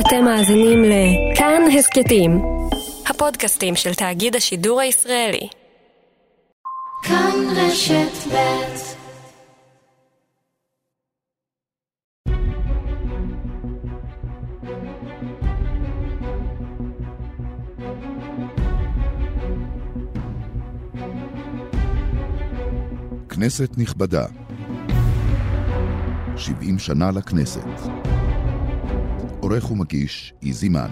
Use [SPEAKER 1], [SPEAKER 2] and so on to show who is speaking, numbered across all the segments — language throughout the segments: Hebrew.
[SPEAKER 1] אתם מאזינים לכאן הסכתים, הפודקאסטים של תאגיד השידור הישראלי. כאן רשת ב'
[SPEAKER 2] כנסת נכבדה, 70 שנה לכנסת. עורך ומגיש, איזי מן.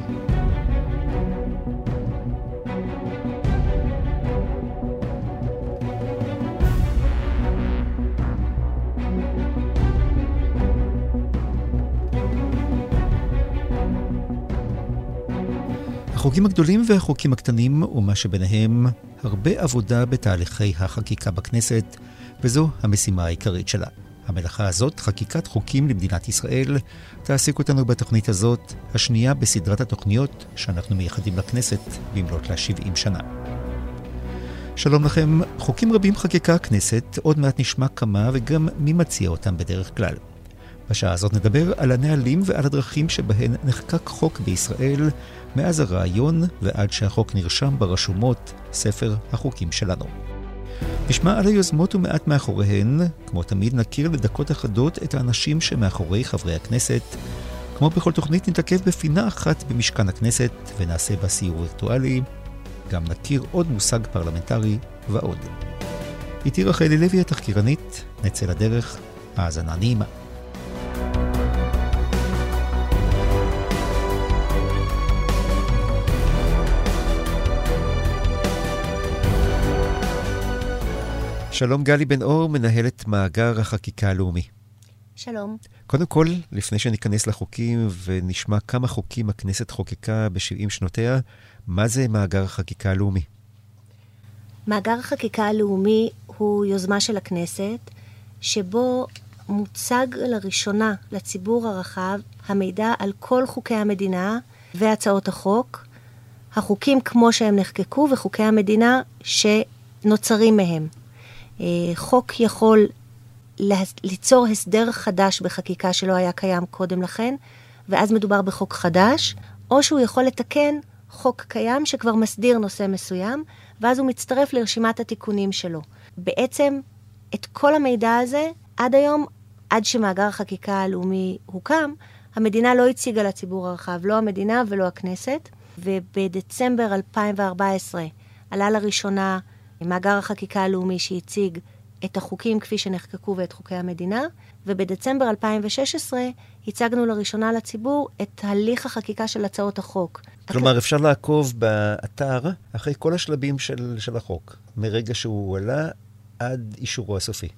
[SPEAKER 3] החוקים הגדולים והחוקים הקטנים, ומה שביניהם, הרבה עבודה בתהליכי החקיקה בכנסת, וזו המשימה העיקרית שלה. המלאכה הזאת, חקיקת חוקים למדינת ישראל, תעסיק אותנו בתוכנית הזאת, השנייה בסדרת התוכניות שאנחנו מייחדים לכנסת במלאת לה 70 שנה. שלום לכם, חוקים רבים חקיקה הכנסת, עוד מעט נשמע כמה וגם מי מציע אותם בדרך כלל. בשעה הזאת נדבר על הנהלים ועל הדרכים שבהן נחקק חוק בישראל מאז הרעיון ועד שהחוק נרשם ברשומות, ספר החוקים שלנו. נשמע על היוזמות ומעט מאחוריהן, כמו תמיד נכיר לדקות אחדות את האנשים שמאחורי חברי הכנסת. כמו בכל תוכנית נתעכב בפינה אחת במשכן הכנסת ונעשה בה סיור וירטואלי. גם נכיר עוד מושג פרלמנטרי ועוד. איתי רחלי לוי התחקירנית, נצא לדרך, האזנה נעימה. שלום גלי בן אור, מנהלת מאגר החקיקה הלאומי.
[SPEAKER 4] שלום.
[SPEAKER 3] קודם כל, לפני שניכנס לחוקים ונשמע כמה חוקים הכנסת חוקקה ב-70 שנותיה, מה זה מאגר החקיקה הלאומי?
[SPEAKER 4] מאגר החקיקה הלאומי הוא יוזמה של הכנסת, שבו מוצג לראשונה לציבור הרחב המידע על כל חוקי המדינה והצעות החוק, החוקים כמו שהם נחקקו וחוקי המדינה שנוצרים מהם. אה, חוק יכול ליצור הסדר חדש בחקיקה שלא היה קיים קודם לכן, ואז מדובר בחוק חדש, או שהוא יכול לתקן חוק קיים שכבר מסדיר נושא מסוים, ואז הוא מצטרף לרשימת התיקונים שלו. בעצם, את כל המידע הזה, עד היום, עד שמאגר החקיקה הלאומי הוקם, המדינה לא הציגה לציבור הרחב, לא המדינה ולא הכנסת, ובדצמבר 2014 עלה לראשונה מאגר החקיקה הלאומי שהציג את החוקים כפי שנחקקו ואת חוקי המדינה, ובדצמבר 2016 הצגנו לראשונה לציבור את הליך החקיקה של הצעות החוק.
[SPEAKER 3] כלומר, אפשר לעקוב באתר אחרי כל השלבים של, של החוק, מרגע שהוא הועלה עד אישורו הסופי.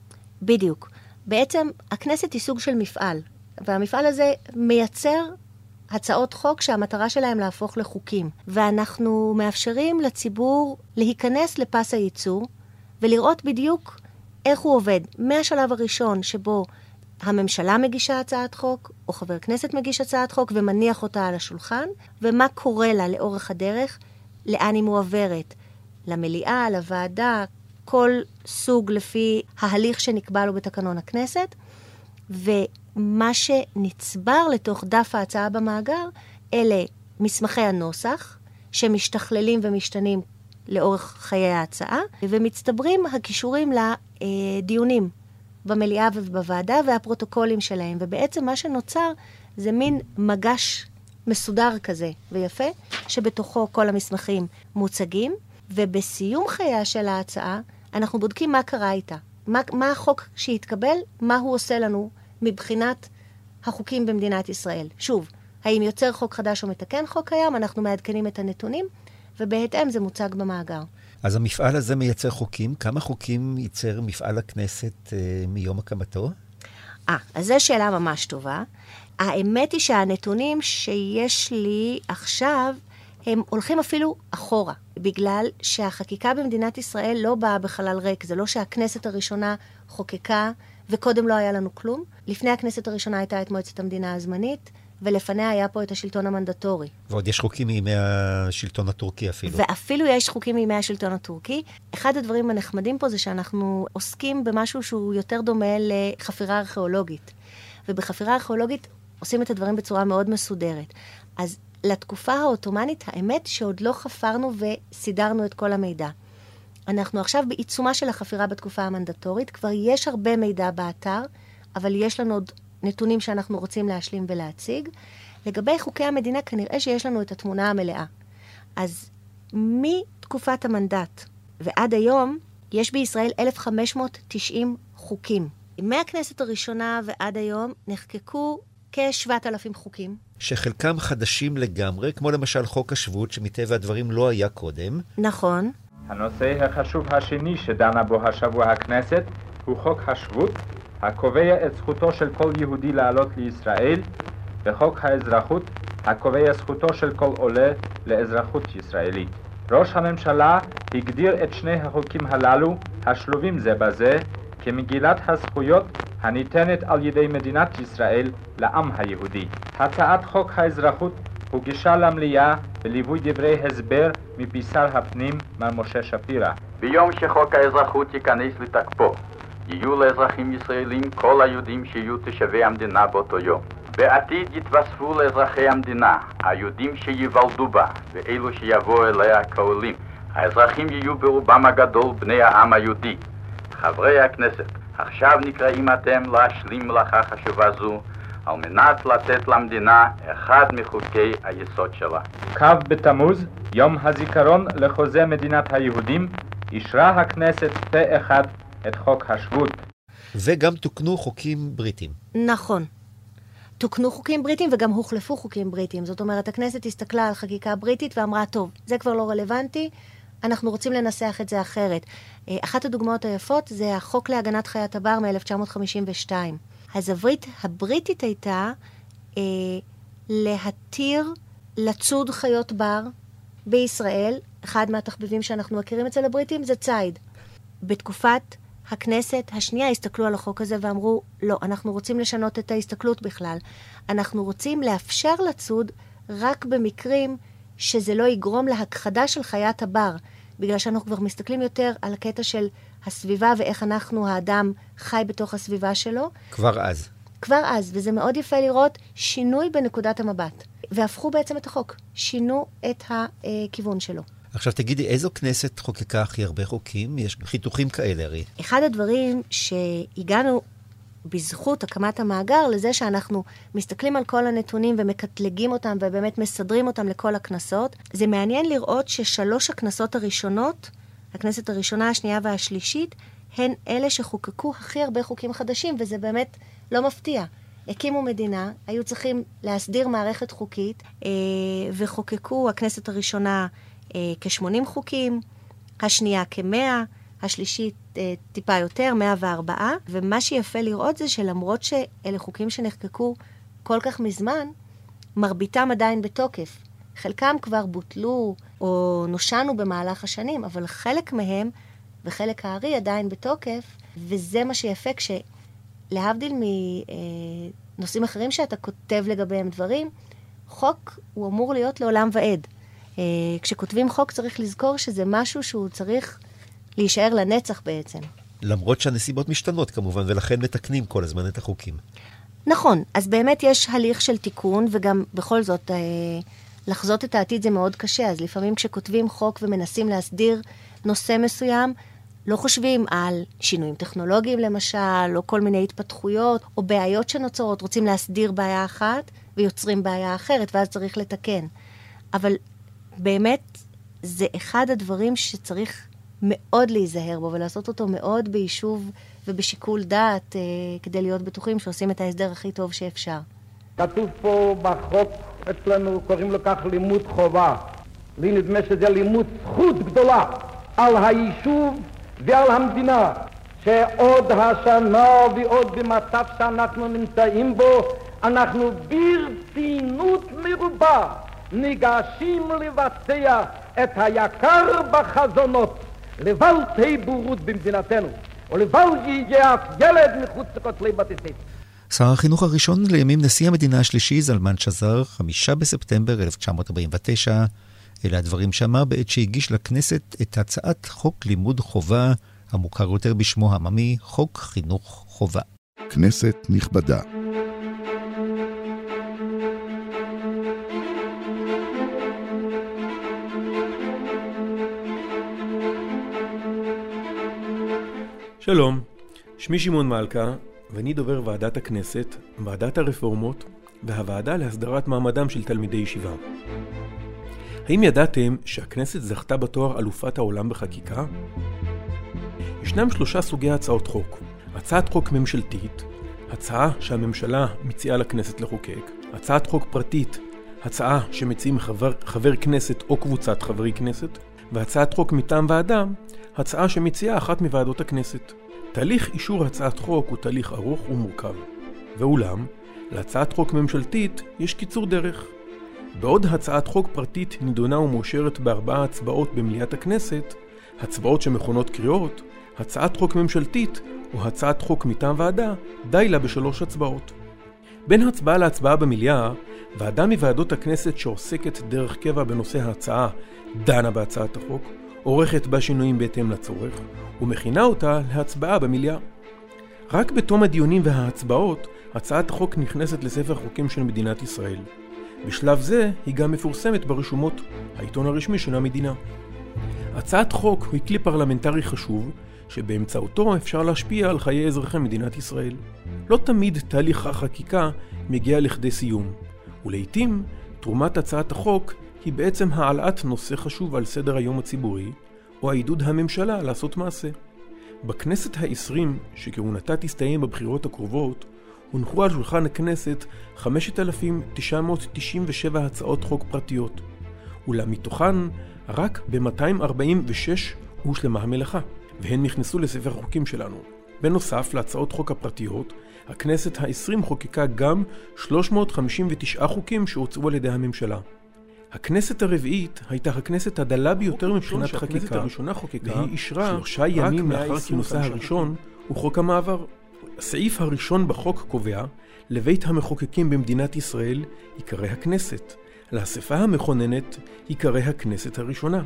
[SPEAKER 4] בדיוק. בעצם הכנסת היא סוג של מפעל, והמפעל הזה מייצר הצעות חוק שהמטרה שלהם להפוך לחוקים. ואנחנו מאפשרים לציבור להיכנס לפס הייצור ולראות בדיוק איך הוא עובד. מהשלב הראשון שבו הממשלה מגישה הצעת חוק, או חבר כנסת מגיש הצעת חוק ומניח אותה על השולחן, ומה קורה לה לאורך הדרך, לאן היא מועברת. למליאה, לוועדה, כל סוג לפי ההליך שנקבע לו בתקנון הכנסת. ו... מה שנצבר לתוך דף ההצעה במאגר, אלה מסמכי הנוסח, שמשתכללים ומשתנים לאורך חיי ההצעה, ומצטברים הכישורים לדיונים במליאה ובוועדה והפרוטוקולים שלהם. ובעצם מה שנוצר זה מין מגש מסודר כזה ויפה, שבתוכו כל המסמכים מוצגים, ובסיום חייה של ההצעה, אנחנו בודקים מה קרה איתה. מה, מה החוק שהתקבל, מה הוא עושה לנו מבחינת החוקים במדינת ישראל. שוב, האם יוצר חוק חדש או מתקן חוק קיים, אנחנו מעדכנים את הנתונים, ובהתאם זה מוצג במאגר.
[SPEAKER 3] אז המפעל הזה מייצר חוקים. כמה חוקים ייצר מפעל הכנסת אה, מיום הקמתו?
[SPEAKER 4] אה, אז זו שאלה ממש טובה. האמת היא שהנתונים שיש לי עכשיו, הם הולכים אפילו אחורה, בגלל שהחקיקה במדינת ישראל לא באה בחלל ריק. זה לא שהכנסת הראשונה חוקקה וקודם לא היה לנו כלום. לפני הכנסת הראשונה הייתה את מועצת המדינה הזמנית, ולפניה היה פה את השלטון המנדטורי.
[SPEAKER 3] ועוד יש חוקים מימי השלטון הטורקי אפילו.
[SPEAKER 4] ואפילו יש חוקים מימי השלטון הטורקי. אחד הדברים הנחמדים פה זה שאנחנו עוסקים במשהו שהוא יותר דומה לחפירה ארכיאולוגית. ובחפירה ארכיאולוגית עושים את הדברים בצורה מאוד מסודרת. אז לתקופה העות'מאנית, האמת שעוד לא חפרנו וסידרנו את כל המידע. אנחנו עכשיו בעיצומה של החפירה בתקופה המנדטורית, כבר יש הרבה מידע באתר, אבל יש לנו עוד נתונים שאנחנו רוצים להשלים ולהציג. לגבי חוקי המדינה, כנראה שיש לנו את התמונה המלאה. אז מתקופת המנדט ועד היום, יש בישראל 1,590 חוקים. מהכנסת הראשונה ועד היום נחקקו כ-7,000 חוקים.
[SPEAKER 3] שחלקם חדשים לגמרי, כמו למשל חוק השבות, שמטבע הדברים לא היה קודם.
[SPEAKER 4] נכון.
[SPEAKER 5] הנושא החשוב השני שדנה בו השבוע הכנסת הוא חוק השבות, הקובע את זכותו של כל יהודי לעלות לישראל, וחוק האזרחות, הקובע זכותו של כל עולה לאזרחות ישראלית. ראש הממשלה הגדיר את שני החוקים הללו, השלובים זה בזה, כמגילת הזכויות הניתנת על ידי מדינת ישראל לעם היהודי. הצעת חוק האזרחות הוגשה למליאה בליווי דברי הסבר מפי שר הפנים מר משה שפירא.
[SPEAKER 6] ביום שחוק האזרחות ייכנס לתקפו, יהיו לאזרחים ישראלים כל היהודים שיהיו תושבי המדינה באותו יום. בעתיד יתווספו לאזרחי המדינה היהודים שייוולדו בה ואלו שיבואו אליה כעולים. האזרחים יהיו ברובם הגדול בני העם היהודי. חברי הכנסת, עכשיו נקראים אתם להשלים מלאכה חשובה זו על מנת לתת למדינה אחד מחוקי היסוד שלה.
[SPEAKER 5] כ' בתמוז, יום הזיכרון לחוזה מדינת היהודים, אישרה הכנסת פה אחד את חוק השבות.
[SPEAKER 3] וגם תוקנו חוקים בריטים.
[SPEAKER 4] נכון. תוקנו חוקים בריטים וגם הוחלפו חוקים בריטים. זאת אומרת, הכנסת הסתכלה על חקיקה בריטית ואמרה, טוב, זה כבר לא רלוונטי, אנחנו רוצים לנסח את זה אחרת. אה, אחת הדוגמאות היפות זה החוק להגנת חיית הבר מ-1952. הזווית הבריטית הייתה אה, להתיר לצוד חיות בר בישראל. אחד מהתחביבים שאנחנו מכירים אצל הבריטים זה ציד. בתקופת הכנסת השנייה הסתכלו על החוק הזה ואמרו, לא, אנחנו רוצים לשנות את ההסתכלות בכלל. אנחנו רוצים לאפשר לצוד רק במקרים שזה לא יגרום להכחדה של חיית הבר, בגלל שאנחנו כבר מסתכלים יותר על הקטע של הסביבה ואיך אנחנו, האדם, חי בתוך הסביבה שלו.
[SPEAKER 3] כבר אז.
[SPEAKER 4] כבר אז, וזה מאוד יפה לראות שינוי בנקודת המבט. והפכו בעצם את החוק, שינו את הכיוון שלו.
[SPEAKER 3] עכשיו תגידי, איזו כנסת חוקקה הכי הרבה חוקים? יש חיתוכים כאלה הרי.
[SPEAKER 4] אחד הדברים שהגענו בזכות הקמת המאגר לזה שאנחנו מסתכלים על כל הנתונים ומקטלגים אותם ובאמת מסדרים אותם לכל הכנסות. זה מעניין לראות ששלוש הכנסות הראשונות, הכנסת הראשונה, השנייה והשלישית, הן אלה שחוקקו הכי הרבה חוקים חדשים, וזה באמת לא מפתיע. הקימו מדינה, היו צריכים להסדיר מערכת חוקית, אה, וחוקקו הכנסת הראשונה אה, כ-80 חוקים, השנייה כ-100, השלישית אה, טיפה יותר, 104, ומה שיפה לראות זה שלמרות שאלה חוקים שנחקקו כל כך מזמן, מרביתם עדיין בתוקף. חלקם כבר בוטלו או נושענו במהלך השנים, אבל חלק מהם וחלק הארי עדיין בתוקף, וזה מה שיפה כשלהבדיל מנושאים אחרים שאתה כותב לגביהם דברים, חוק הוא אמור להיות לעולם ועד. אה, כשכותבים חוק צריך לזכור שזה משהו שהוא צריך להישאר לנצח בעצם.
[SPEAKER 3] למרות שהנסיבות משתנות כמובן, ולכן מתקנים כל הזמן את החוקים.
[SPEAKER 4] נכון, אז באמת יש הליך של תיקון, וגם בכל זאת, אה, לחזות את העתיד זה מאוד קשה, אז לפעמים כשכותבים חוק ומנסים להסדיר נושא מסוים, לא חושבים על שינויים טכנולוגיים למשל, או כל מיני התפתחויות, או בעיות שנוצרות, רוצים להסדיר בעיה אחת ויוצרים בעיה אחרת, ואז צריך לתקן. אבל באמת, זה אחד הדברים שצריך מאוד להיזהר בו ולעשות אותו מאוד ביישוב ובשיקול דעת, אה, כדי להיות בטוחים שעושים את ההסדר הכי טוב שאפשר.
[SPEAKER 7] כתוב פה בחוק אצלנו, קוראים לו כך לימוד חובה. לי נדמה שזה לימוד זכות גדולה על היישוב ועל המדינה, שעוד השנה ועוד במצב שאנחנו נמצאים בו, אנחנו ברצינות מרובה ניגשים לבצע את היקר בחזונות לבל תהי בורות במדינתנו, ולבל יהיה אף ילד מחוץ לכותלי בתי ספר.
[SPEAKER 3] שר החינוך הראשון לימים נשיא המדינה השלישי, זלמן שזר, חמישה בספטמבר 1949. אלה הדברים שאמר בעת שהגיש לכנסת את הצעת חוק לימוד חובה, המוכר יותר בשמו העממי, חוק חינוך חובה.
[SPEAKER 2] כנסת נכבדה
[SPEAKER 8] שלום, שמי שמעון מלכה, ואני דובר ועדת הכנסת, ועדת הרפורמות והוועדה להסדרת מעמדם של תלמידי ישיבה. האם ידעתם שהכנסת זכתה בתואר אלופת העולם בחקיקה? ישנם שלושה סוגי הצעות חוק. הצעת חוק ממשלתית, הצעה שהממשלה מציעה לכנסת לחוקק, הצעת חוק פרטית, הצעה שמציעים חבר, חבר כנסת או קבוצת חברי כנסת, והצעת חוק מטעם ועדה, הצעה שמציעה אחת מוועדות הכנסת. תהליך אישור הצעת חוק הוא תהליך ארוך ומורכב. ואולם, להצעת חוק ממשלתית יש קיצור דרך. בעוד הצעת חוק פרטית נידונה ומאושרת בארבעה הצבעות במליאת הכנסת, הצבעות שמכונות קריאות, הצעת חוק ממשלתית או הצעת חוק מטעם ועדה, די לה בשלוש הצבעות. בין הצבעה להצבעה במליאה, ועדה מוועדות הכנסת שעוסקת דרך קבע בנושא ההצעה דנה בהצעת החוק, עורכת בה שינויים בהתאם לצורך, ומכינה אותה להצבעה במליאה. רק בתום הדיונים וההצבעות, הצעת החוק נכנסת לספר חוקים של מדינת ישראל. בשלב זה היא גם מפורסמת ברשומות, העיתון הרשמי של המדינה. הצעת חוק היא כלי פרלמנטרי חשוב, שבאמצעותו אפשר להשפיע על חיי אזרחי מדינת ישראל. לא תמיד תהליך החקיקה מגיע לכדי סיום, ולעיתים תרומת הצעת החוק היא בעצם העלאת נושא חשוב על סדר היום הציבורי, או העידוד הממשלה לעשות מעשה. בכנסת העשרים, שכהונתה תסתיים בבחירות הקרובות, הונחו על שולחן הכנסת 5,997 הצעות חוק פרטיות, אולם מתוכן רק ב-246 הושלמה המלאכה, והן נכנסו לספר החוקים שלנו. בנוסף להצעות חוק הפרטיות, הכנסת העשרים חוקקה גם 359 חוקים שהוצאו על ידי הממשלה. הכנסת הרביעית הייתה הכנסת הדלה ביותר מבחינת חקיקה, והיא אישרה שלושה ימים לאחר כינוסה הראשון הוא חוק המעבר. הסעיף הראשון בחוק קובע לבית המחוקקים במדינת ישראל יקרא הכנסת, לאספה המכוננת יקרא הכנסת הראשונה,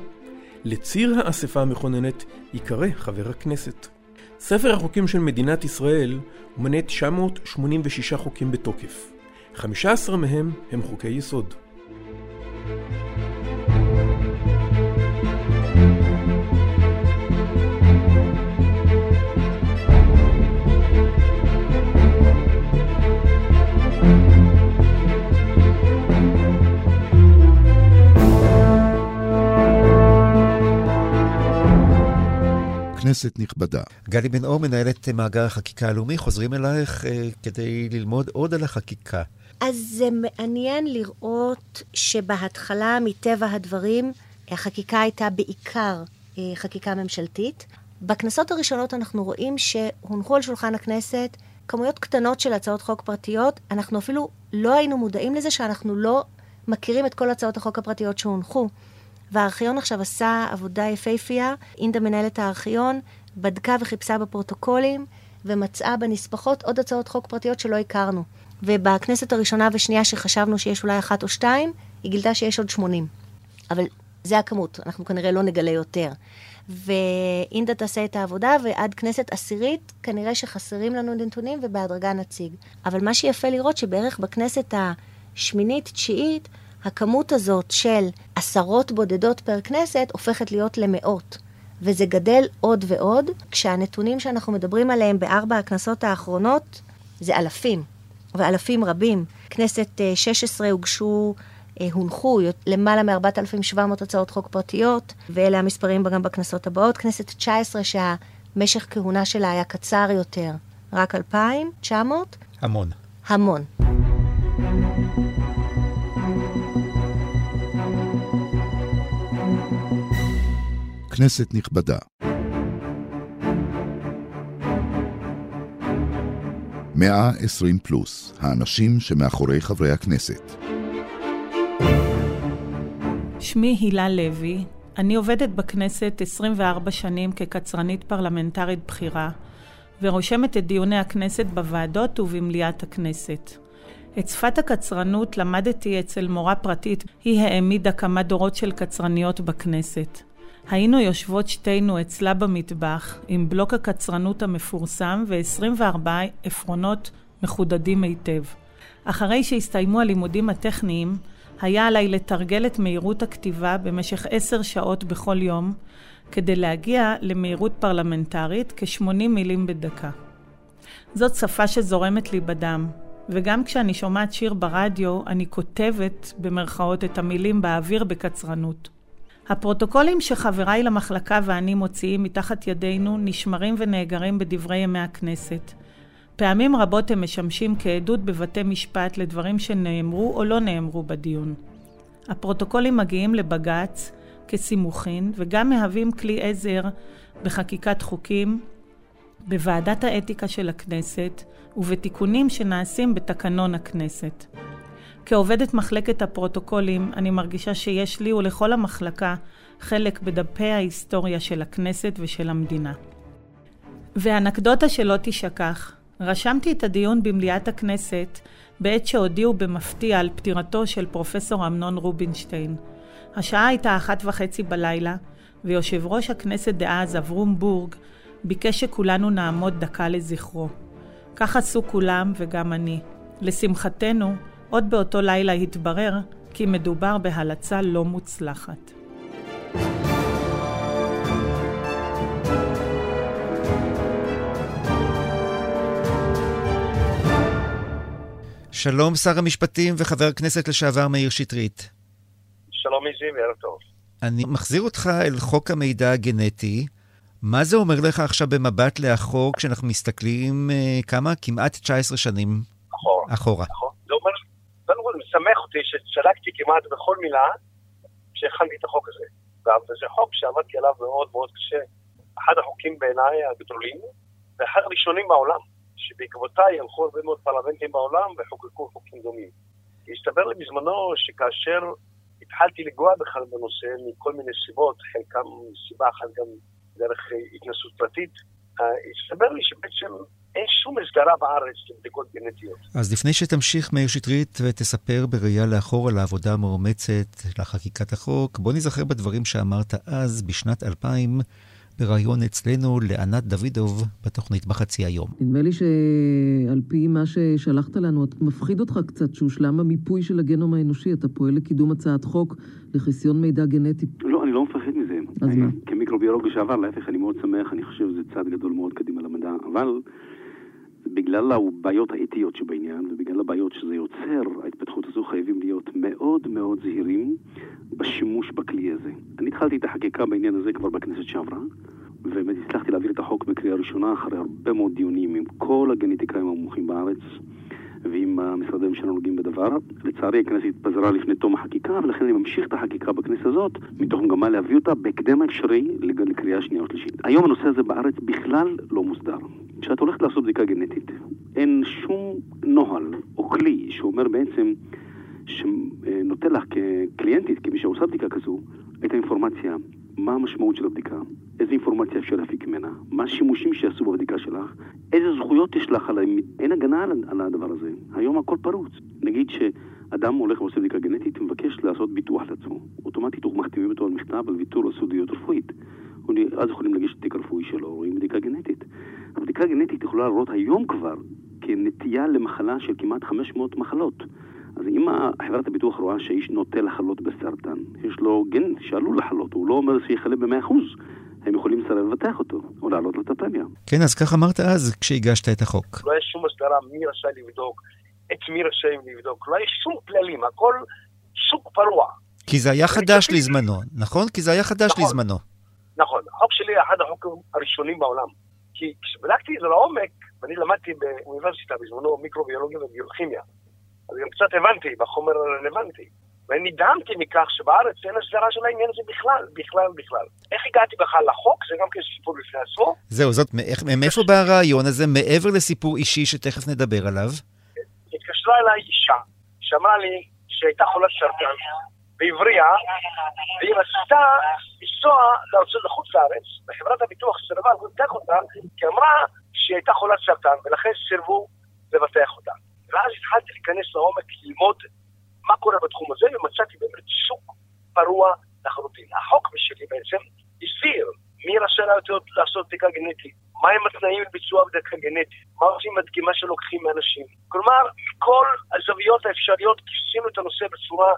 [SPEAKER 8] לציר האספה המכוננת יקרא חבר הכנסת. ספר החוקים של מדינת ישראל מונה 986 חוקים בתוקף. 15 מהם הם חוקי יסוד.
[SPEAKER 2] כנסת נכבדה.
[SPEAKER 3] גלי בן אור, מנהלת מאגר החקיקה הלאומי, חוזרים אלייך אה, כדי ללמוד עוד על החקיקה.
[SPEAKER 4] אז זה מעניין לראות שבהתחלה, מטבע הדברים, החקיקה הייתה בעיקר אה, חקיקה ממשלתית. בכנסות הראשונות אנחנו רואים שהונחו על שולחן הכנסת כמויות קטנות של הצעות חוק פרטיות. אנחנו אפילו לא היינו מודעים לזה שאנחנו לא מכירים את כל הצעות החוק הפרטיות שהונחו. והארכיון עכשיו עשה עבודה יפהפייה. אינדה מנהלת הארכיון, בדקה וחיפשה בפרוטוקולים, ומצאה בנספחות עוד הצעות חוק פרטיות שלא הכרנו. ובכנסת הראשונה ושנייה שחשבנו שיש אולי אחת או שתיים, היא גילתה שיש עוד 80. אבל זה הכמות, אנחנו כנראה לא נגלה יותר. ואינדה תעשה את העבודה, ועד כנסת עשירית כנראה שחסרים לנו נתונים ובהדרגה נציג. אבל מה שיפה לראות שבערך בכנסת השמינית, תשיעית, הכמות הזאת של עשרות בודדות פר כנסת הופכת להיות למאות. וזה גדל עוד ועוד, כשהנתונים שאנחנו מדברים עליהם בארבע הכנסות האחרונות זה אלפים, ואלפים רבים. כנסת 16 אה, הוגשו, אה, הונחו למעלה מ-4,700 הצעות חוק פרטיות, ואלה המספרים גם בכנסות הבאות. כנסת 19 שהמשך כהונה שלה היה קצר יותר, רק 2,900.
[SPEAKER 3] המון.
[SPEAKER 4] המון.
[SPEAKER 2] כנסת נכבדה. מאה עשרים פלוס, האנשים שמאחורי חברי הכנסת.
[SPEAKER 9] שמי הילה לוי, אני עובדת בכנסת 24 שנים כקצרנית פרלמנטרית בכירה, ורושמת את דיוני הכנסת בוועדות ובמליאת הכנסת. את שפת הקצרנות למדתי אצל מורה פרטית, היא העמידה כמה דורות של קצרניות בכנסת. היינו יושבות שתינו אצלה במטבח עם בלוק הקצרנות המפורסם ו-24 עפרונות מחודדים היטב. אחרי שהסתיימו הלימודים הטכניים, היה עליי לתרגל את מהירות הכתיבה במשך עשר שעות בכל יום, כדי להגיע למהירות פרלמנטרית כ-80 מילים בדקה. זאת שפה שזורמת לי בדם, וגם כשאני שומעת שיר ברדיו, אני כותבת, במרכאות, את המילים באוויר בקצרנות. הפרוטוקולים שחבריי למחלקה ואני מוציאים מתחת ידינו נשמרים ונאגרים בדברי ימי הכנסת. פעמים רבות הם משמשים כעדות בבתי משפט לדברים שנאמרו או לא נאמרו בדיון. הפרוטוקולים מגיעים לבג"ץ כסימוכין וגם מהווים כלי עזר בחקיקת חוקים, בוועדת האתיקה של הכנסת ובתיקונים שנעשים בתקנון הכנסת. כעובדת מחלקת הפרוטוקולים, אני מרגישה שיש לי ולכל המחלקה חלק בדפי ההיסטוריה של הכנסת ושל המדינה. ואנקדוטה שלא תשכח, רשמתי את הדיון במליאת הכנסת בעת שהודיעו במפתיע על פטירתו של פרופסור אמנון רובינשטיין. השעה הייתה אחת וחצי בלילה, ויושב ראש הכנסת דאז, אברום בורג, ביקש שכולנו נעמוד דקה לזכרו. כך עשו כולם וגם אני. לשמחתנו, עוד באותו לילה התברר כי מדובר בהלצה לא מוצלחת.
[SPEAKER 3] שלום שר המשפטים וחבר הכנסת לשעבר מאיר שטרית.
[SPEAKER 10] שלום איזי וערב טוב.
[SPEAKER 3] אני מחזיר אותך אל חוק המידע הגנטי. מה זה אומר לך עכשיו במבט לאחור כשאנחנו מסתכלים uh, כמה? כמעט 19 שנים
[SPEAKER 10] אחורה.
[SPEAKER 3] אחורה.
[SPEAKER 10] נכון. זה אומר, כל משמח אותי שצדקתי כמעט בכל מילה שהכנתי את החוק הזה. וזה חוק שעבדתי עליו מאוד מאוד קשה. אחד החוקים בעיניי הגדולים, ואחד הראשונים בעולם. שבעקבותיי הלכו הרבה מאוד פרלמנטים בעולם וחוקקו חוקים דומים. הסתבר לי בזמנו שכאשר התחלתי לגוע בכלל בנושא מכל מיני סיבות, חלקם סיבה אחת גם דרך התנסות פרטית, אה, הסתבר לי שבעצם אין שום הסגרה בארץ לבדיקות גנטיות.
[SPEAKER 3] אז לפני שתמשיך, מאיר שטרית, ותספר בראייה לאחור על העבודה המאומצת לחקיקת החוק, בוא נזכר בדברים שאמרת אז, בשנת 2000, בריאיון אצלנו לענת דוידוב בתוכנית בחצי היום.
[SPEAKER 11] נדמה לי שעל פי מה ששלחת לנו, מפחיד אותך קצת שהושלם המיפוי של הגנום האנושי. אתה פועל לקידום הצעת חוק לחיסיון מידע גנטי.
[SPEAKER 12] לא, אני לא מפחד מזה.
[SPEAKER 11] אז מה?
[SPEAKER 12] כמיקרוביולוג לשעבר, להפך, אני מאוד שמח, אני חושב שזה צעד גדול מאוד קדימה למדע, אבל בגלל הבעיות האתיות שבעניין, ובגלל הבעיות שזה יוצר, ההתפתחות הזו חייבים להיות מאוד מאוד זהירים בשימוש בכלי הזה. אני התחלתי את החקיקה בעניין הזה כבר בכנסת שעברה, ובאמת הצלחתי להעביר את החוק בקריאה ראשונה אחרי הרבה מאוד דיונים עם כל הגנטיקאים המומחים בארץ ועם המשרדי הממשלה הנוגעים בדבר. לצערי הכנסת התפזרה לפני תום החקיקה, ולכן אני ממשיך את החקיקה בכנסת הזאת, מתוך מגמה להביא אותה בהקדם האפשרי לקריאה שנייה ושלישית. היום הנושא הזה בארץ בכלל לא מוסדר. כשאת הולכת לעשות בדיקה גנטית, אין שום נוהל או כלי שאומר בעצם, שנותן לך כקליינטית, כמי שעושה בדיקה כזו, את האינפורמציה, מה המשמעות של הבדיקה, איזה אינפורמציה אפשר להפיק ממנה, מה השימושים שיעשו בבדיקה שלך, איזה זכויות יש לך על ה... אין הגנה על הדבר הזה. היום הכל פרוץ. נגיד שאדם הולך ועושה בדיקה גנטית ומבקש לעשות ביטוח לעצמו. אוטומטית הוא מחתימים אותו על מכתב על ויתור על סודיות רפואית. אז יכולים להגיש את תיק הרפואי שלו, רואים בדיקה גנטית. הבדיקה הגנטית יכולה להראות היום כבר כנטייה למחלה של כמעט 500 מחלות. אז אם חברת הביטוח רואה שהאיש נוטה לחלות בסרטן, יש לו גן שעלול לחלות, הוא לא אומר שיחלה ב-100%, הם יכולים לסרב לבטח אותו, או להעלות לו את הפרמיה.
[SPEAKER 3] כן, אז כך אמרת אז כשהגשת את החוק.
[SPEAKER 10] לא יש שום הסדרה מי רשאי לבדוק, את מי רשאים לבדוק, לא יש שום כללים, הכל שוק פרוע.
[SPEAKER 3] כי זה היה חדש לזמנו, נכון? כי זה היה חדש נכון, לזמנו.
[SPEAKER 10] נכון, החוק שלי היה אחד החוקים הראשונים בעולם. כי כשבדקתי את זה לעומק, ואני למדתי באוניברסיטה בזמנו מיקרוביולוגיה וביוכימיה, אז גם קצת הבנתי בחומר הרלוונטי. ונדהמתי מכך שבארץ אין הסדרה של העניין הזה בכלל, בכלל, בכלל. איך הגעתי בכלל לחוק? זה גם כן סיפור בפני עצמו.
[SPEAKER 3] זהו, זאת, מאיפה בא הרעיון הזה, מעבר לסיפור אישי שתכף נדבר עליו?
[SPEAKER 10] התקשרה אליי אישה, שאמרה לי שהייתה חולת סרטן, והבריאה, והיא רצתה לנסוע לחוץ לארץ, וחברת הביטוח סירבה לבטח אותה, כי אמרה שהיא הייתה חולת סרטן, ולכן סירבו לבטח אותה. ואז התחלתי להיכנס לעומק, ללמוד מה קורה בתחום הזה, ומצאתי באמת שוק פרוע לחלוטין. החוק בשבילי בעצם הסביר מי רשאי לעשות בדיקה גנטית, מהם התנאים לביצוע בדיקה גנטית, מה עושים בדגימה שלוקחים מאנשים. כלומר, מכל הזוויות האפשריות כיסינו את הנושא בצורה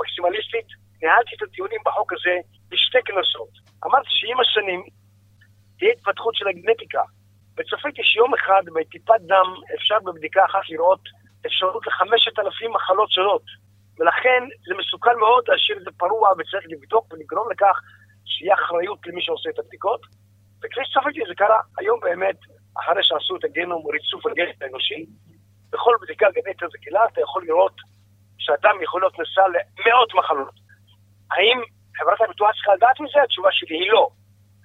[SPEAKER 10] מקסימליסטית, ניהלתי את הדיונים בחוק הזה בשתי כנסות. אמרתי שעם השנים תהיה התפתחות של הגנטיקה, וצפיתי שיום אחד בטיפת דם אפשר בבדיקה אחת לראות אפשרות לחמשת אלפים מחלות שונות. ולכן זה מסוכן מאוד להשאיר את זה פרוע וצריך לבדוק ולגרום לכך שיהיה אחריות למי שעושה את הבדיקות. וכפי שצפיתי זה קרה היום באמת, אחרי שעשו את הגנום ריצוף הגנט האנושי, בכל בדיקה גנטית רגילה אתה יכול לראות שאדם יכול להיות נשא למאות מחלות. האם חברת הביטוח צריכה לדעת מזה? התשובה שלי היא לא.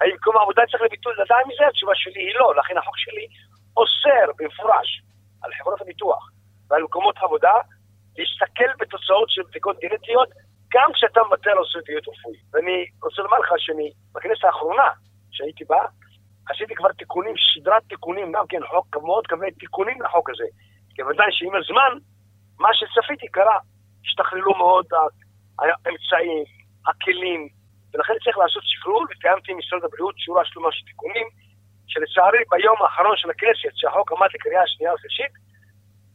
[SPEAKER 10] האם מקום העבודה צריך לביטול לדעת מזה? התשובה שלי היא לא. לכן החוק שלי אוסר במפורש על חברות הביטוח ועל מקומות עבודה להסתכל בתוצאות של בדיקות גנטיות גם כשאתה מוותר על סודיות רפואי. ואני רוצה לומר לך שאני, בכנסת האחרונה שהייתי בה, עשיתי כבר תיקונים, סדרת תיקונים, גם כן חוק מאוד כבד, תיקונים לחוק הזה. כי ודאי שעם הזמן, מה שצפיתי קרה, השתכללו מאוד האמצעים, הכלים, ולכן צריך לעשות שחרור, וקיימתי עם משרד הבריאות שורה שלמה של תיקונים, שלצערי ביום האחרון של הכנסת, שהחוק עמד לקריאה שנייה ושלישית,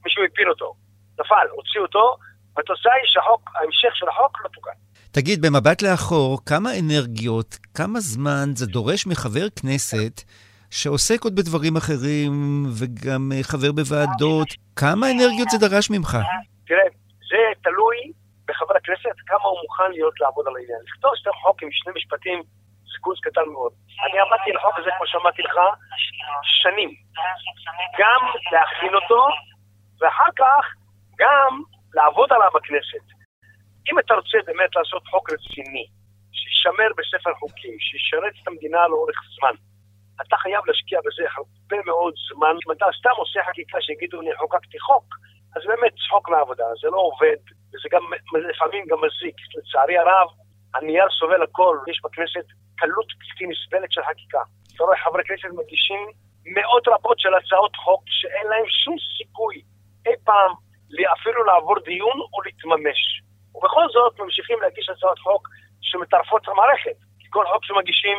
[SPEAKER 10] מישהו הפיל אותו. נפל, הוציא אותו, והתוצאה היא שהחוק, ההמשך של החוק לא תוקן.
[SPEAKER 3] תגיד, במבט לאחור, כמה אנרגיות, כמה זמן זה דורש מחבר כנסת שעוסק עוד בדברים אחרים וגם אה, חבר בוועדות, כמה אנרגיות זה דרש ממך?
[SPEAKER 10] תלוי בחבר הכנסת, כמה הוא מוכן להיות לעבוד על העניין. לכתוב סתם חוק עם שני משפטים זה קורס קטן מאוד. אני עבדתי על החוק הזה, כמו שאמרתי לך, שנים. גם להכין אותו, ואחר כך גם לעבוד עליו בכנסת. אם אתה רוצה באמת לעשות חוק רציני, שישמר בספר חוקים, שישרת את המדינה לאורך זמן, אתה חייב להשקיע בזה הרבה מאוד זמן. אם אתה סתם עושה חקיקה שיגידו, אני חוקקתי חוק, אז באמת צחוק מהעבודה, זה לא עובד, וזה גם לפעמים גם מזיק. לצערי הרב, הנייר סובל הכל, יש בכנסת קלות בלתי נסבלת של חקיקה. אתה רואה חברי כנסת מגישים מאות רבות של הצעות חוק שאין להם שום סיכוי אי פעם אפילו לעבור דיון או להתממש. ובכל זאת ממשיכים להגיש הצעות חוק שמטרפות את המערכת. כי כל חוק שמגישים,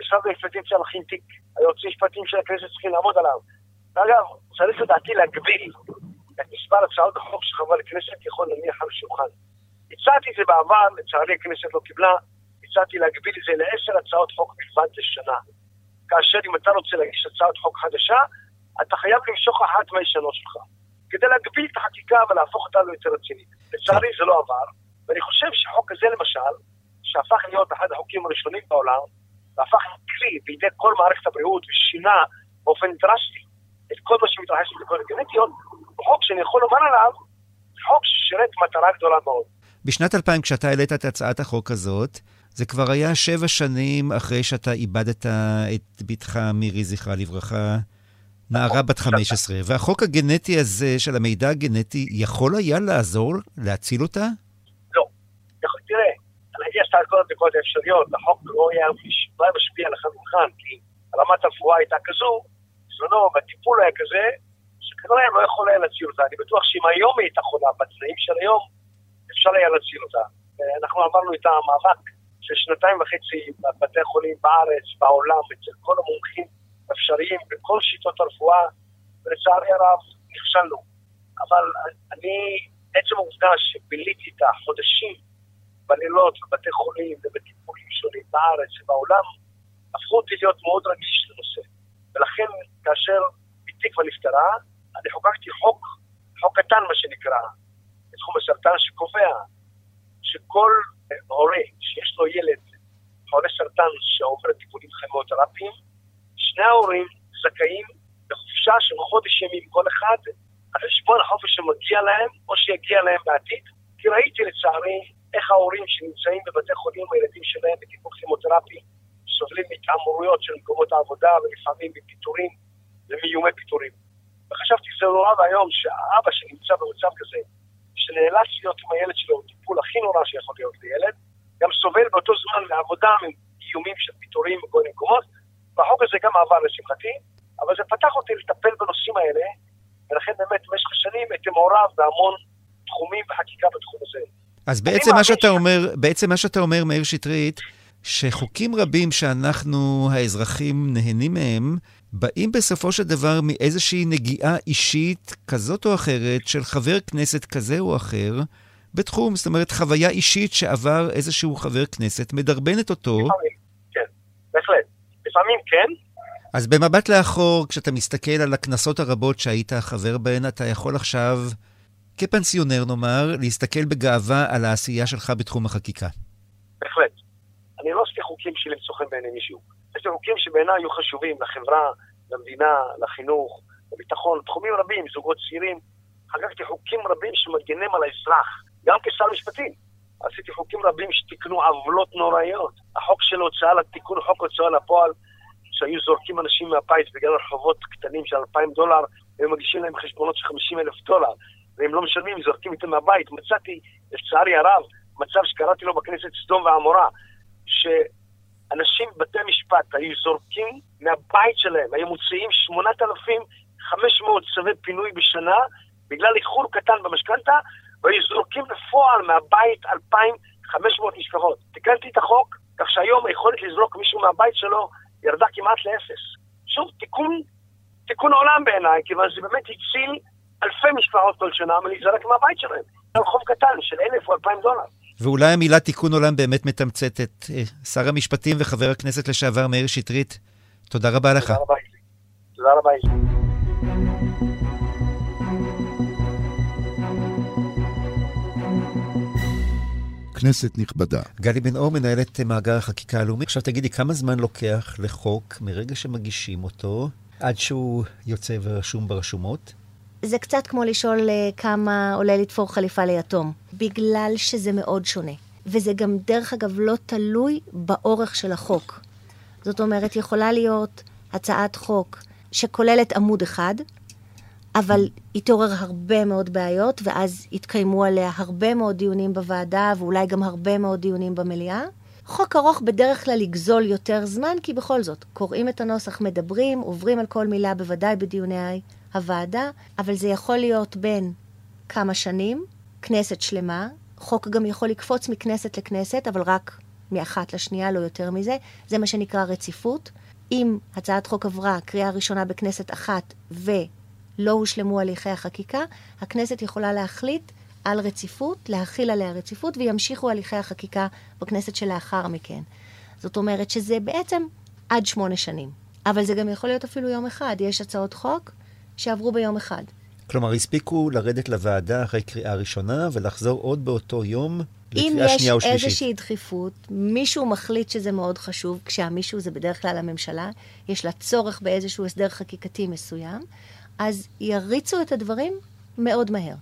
[SPEAKER 10] משרד המשפטים צריך להכין תיק, היועצים המשפטיים של הכנסת צריכים לעמוד עליו. ואגב, צריך לדעתי להגביל את מספר הצעות החוק שחבר הכנסת יכול להניח על השולחן. הצעתי את זה בעבר, לצערי הכנסת לא קיבלה, הצעתי להגביל את זה לעשר הצעות חוק בלבד לשנה. כאשר אם אתה רוצה להגיש הצעת חוק חדשה, אתה חייב למשוך אחת מהישנות שלך. כדי להגביל את החקיקה ולהפוך אותה ליותר רצינית. לצערי זה לא עבר, ואני חושב שהחוק הזה למשל, שהפך להיות אחד החוקים הראשונים בעולם, והפך כלי בידי כל מערכת הבריאות ושינה באופן דרסטי את כל מה שמתרחש בבדיקות הגנטיות, חוק שאני יכול לומר עליו, חוק ששירת מטרה גדולה מאוד.
[SPEAKER 3] בשנת 2000, כשאתה העלית את הצעת החוק הזאת, זה כבר היה שבע שנים אחרי שאתה איבדת את בתך מירי, זכרה לברכה, נערה בת 15, והחוק הגנטי הזה של המידע הגנטי יכול היה לעזור להציל אותה?
[SPEAKER 10] לא. תראה, אני עשתה את כל הבדיקות האפשריות, החוק לא היה משפיע לחלוטין, כי רמת הרפואה הייתה כזו, בזמנו, והטיפול היה כזה, שכנראה לא יכול היה להציל אותה. אני בטוח שאם היום היא הייתה חולה, בתנאים של היום, אפשר היה להציל אותה. אנחנו עברנו איתה מאבק של שנתיים וחצי בבתי חולים בארץ, בעולם, אצל כל המומחים אפשריים בכל שיטות הרפואה, ולצערי הרב נכשלנו. אבל אני, עצם העובדה שביליתי את החודשים בלילות בבתי חולים ובטיפולים שונים בארץ ובעולם, הפכו אותי להיות מאוד רגיש לנושא. ולכן, כאשר בתי נפטרה, אני חוקקתי חוק, חוק קטן מה שנקרא, בתחום הסרטן, שקובע שכל הורה שיש לו ילד חולה סרטן שעובר טיפולים כימותרפיים, שני ההורים זכאים לחופשה של חודש ימים כל אחד על חשבון החופש שמגיע להם או שיגיע להם בעתיד. כי ראיתי לצערי איך ההורים שנמצאים בבתי חולים, הילדים שלהם בטיפול כימותרפי, סובלים מהתעמרויות של מקומות העבודה ולפעמים מפיטורים ומאיומי פיטורים. וחשבתי שזה נורא ואיום שהאבא שנמצא במצב כזה, שנאלץ להיות עם הילד שלו, טיפול הכי נורא שיכול להיות לילד, גם סובל באותו זמן מעבודה מאיומים של פיטורים בכל מיני מקומות, והחוק הזה גם עבר לשמחתי, אבל זה פתח אותי לטפל בנושאים האלה, ולכן באמת במשך השנים הייתי מעורב בהמון תחומים וחקיקה בתחום הזה.
[SPEAKER 3] אז בעצם מה שאתה ש... אומר, בעצם מה שאתה אומר, מאיר שטרית, שחוקים רבים שאנחנו, האזרחים, נהנים מהם, באים בסופו של דבר מאיזושהי נגיעה אישית כזאת או אחרת של חבר כנסת כזה או אחר, בתחום, זאת אומרת, חוויה אישית שעבר איזשהו חבר כנסת, מדרבנת אותו.
[SPEAKER 10] לפעמים, כן, בהחלט. לפעמים כן.
[SPEAKER 3] אז במבט לאחור, כשאתה מסתכל על הכנסות הרבות שהיית חבר בהן, אתה יכול עכשיו, כפנסיונר נאמר, להסתכל בגאווה על העשייה שלך בתחום החקיקה.
[SPEAKER 10] בהחלט. אני לא עשיתי חוקים שלי למצוא חן בעיני מישהו. יש לי חוקים שבעיניי היו חשובים לחברה, למדינה, לחינוך, לביטחון, תחומים רבים, זוגות צעירים. חגגתי חוקים רבים שמגנים על האזרח, גם כשר משפטים. עשיתי חוקים רבים שתיקנו עוולות נוראיות. החוק של הוצאה לתיקון חוק הוצאה לפועל, שהיו זורקים אנשים מהבית בגלל רחובות קטנים של 2,000 דולר, והם מגישים להם חשבונות של 50 אלף דולר, והם לא משלמים, זורקים איתם מהבית. מצאתי, לצערי הרב, מצב שקראתי לו בכנסת סדום ועמורה, שאנשים בבתי משפט היו זורקים מהבית שלהם, היו מוציאים 8,500 צווי פינוי בשנה בגלל איחור קטן במשכנתה, והיו זורקים בפועל מהבית 2,500 משפחות. תיקנתי את החוק, כך שהיום היכולת לזרוק מישהו מהבית שלו ירדה כמעט לאפס. שוב, תיקון, תיקון עולם בעיניי, כיוון שזה באמת הציל אלפי משפחות כל שנה מלהיזרק מהבית שלהם. זה רחוב קטן של אלף או אלפיים דולר.
[SPEAKER 3] ואולי המילה תיקון עולם באמת מתמצתת. אה, שר המשפטים וחבר הכנסת לשעבר מאיר שטרית, תודה רבה לך.
[SPEAKER 10] תודה רבה. תודה רבה.
[SPEAKER 2] כנסת נכבדה.
[SPEAKER 3] גלי בן אור מנהלת מאגר החקיקה הלאומי. עכשיו תגידי, כמה זמן לוקח לחוק מרגע שמגישים אותו עד שהוא יוצא ורשום ברשומות?
[SPEAKER 4] זה קצת כמו לשאול אה, כמה עולה לתפור חליפה ליתום, בגלל שזה מאוד שונה. וזה גם, דרך אגב, לא תלוי באורך של החוק. זאת אומרת, יכולה להיות הצעת חוק שכוללת עמוד אחד, אבל היא תעורר הרבה מאוד בעיות, ואז יתקיימו עליה הרבה מאוד דיונים בוועדה, ואולי גם הרבה מאוד דיונים במליאה. חוק ארוך בדרך כלל יגזול יותר זמן, כי בכל זאת, קוראים את הנוסח, מדברים, עוברים על כל מילה, בוודאי בדיוני הוועדה, אבל זה יכול להיות בין כמה שנים, כנסת שלמה, חוק גם יכול לקפוץ מכנסת לכנסת, אבל רק מאחת לשנייה, לא יותר מזה. זה מה שנקרא רציפות. אם הצעת חוק עברה קריאה ראשונה בכנסת אחת ולא הושלמו הליכי החקיקה, הכנסת יכולה להחליט על רציפות, להכיל עליה רציפות, וימשיכו הליכי החקיקה בכנסת שלאחר מכן. זאת אומרת שזה בעצם עד שמונה שנים. אבל זה גם יכול להיות אפילו יום אחד. יש הצעות חוק שעברו ביום אחד.
[SPEAKER 3] כלומר, הספיקו לרדת לוועדה אחרי קריאה ראשונה ולחזור עוד באותו יום לקריאה שנייה או שלישית.
[SPEAKER 4] אם יש איזושהי דחיפות, מישהו מחליט שזה מאוד חשוב, כשהמישהו זה בדרך כלל הממשלה, יש לה צורך באיזשהו הסדר חקיקתי מסוים, אז יריצו את הדברים מאוד מהר.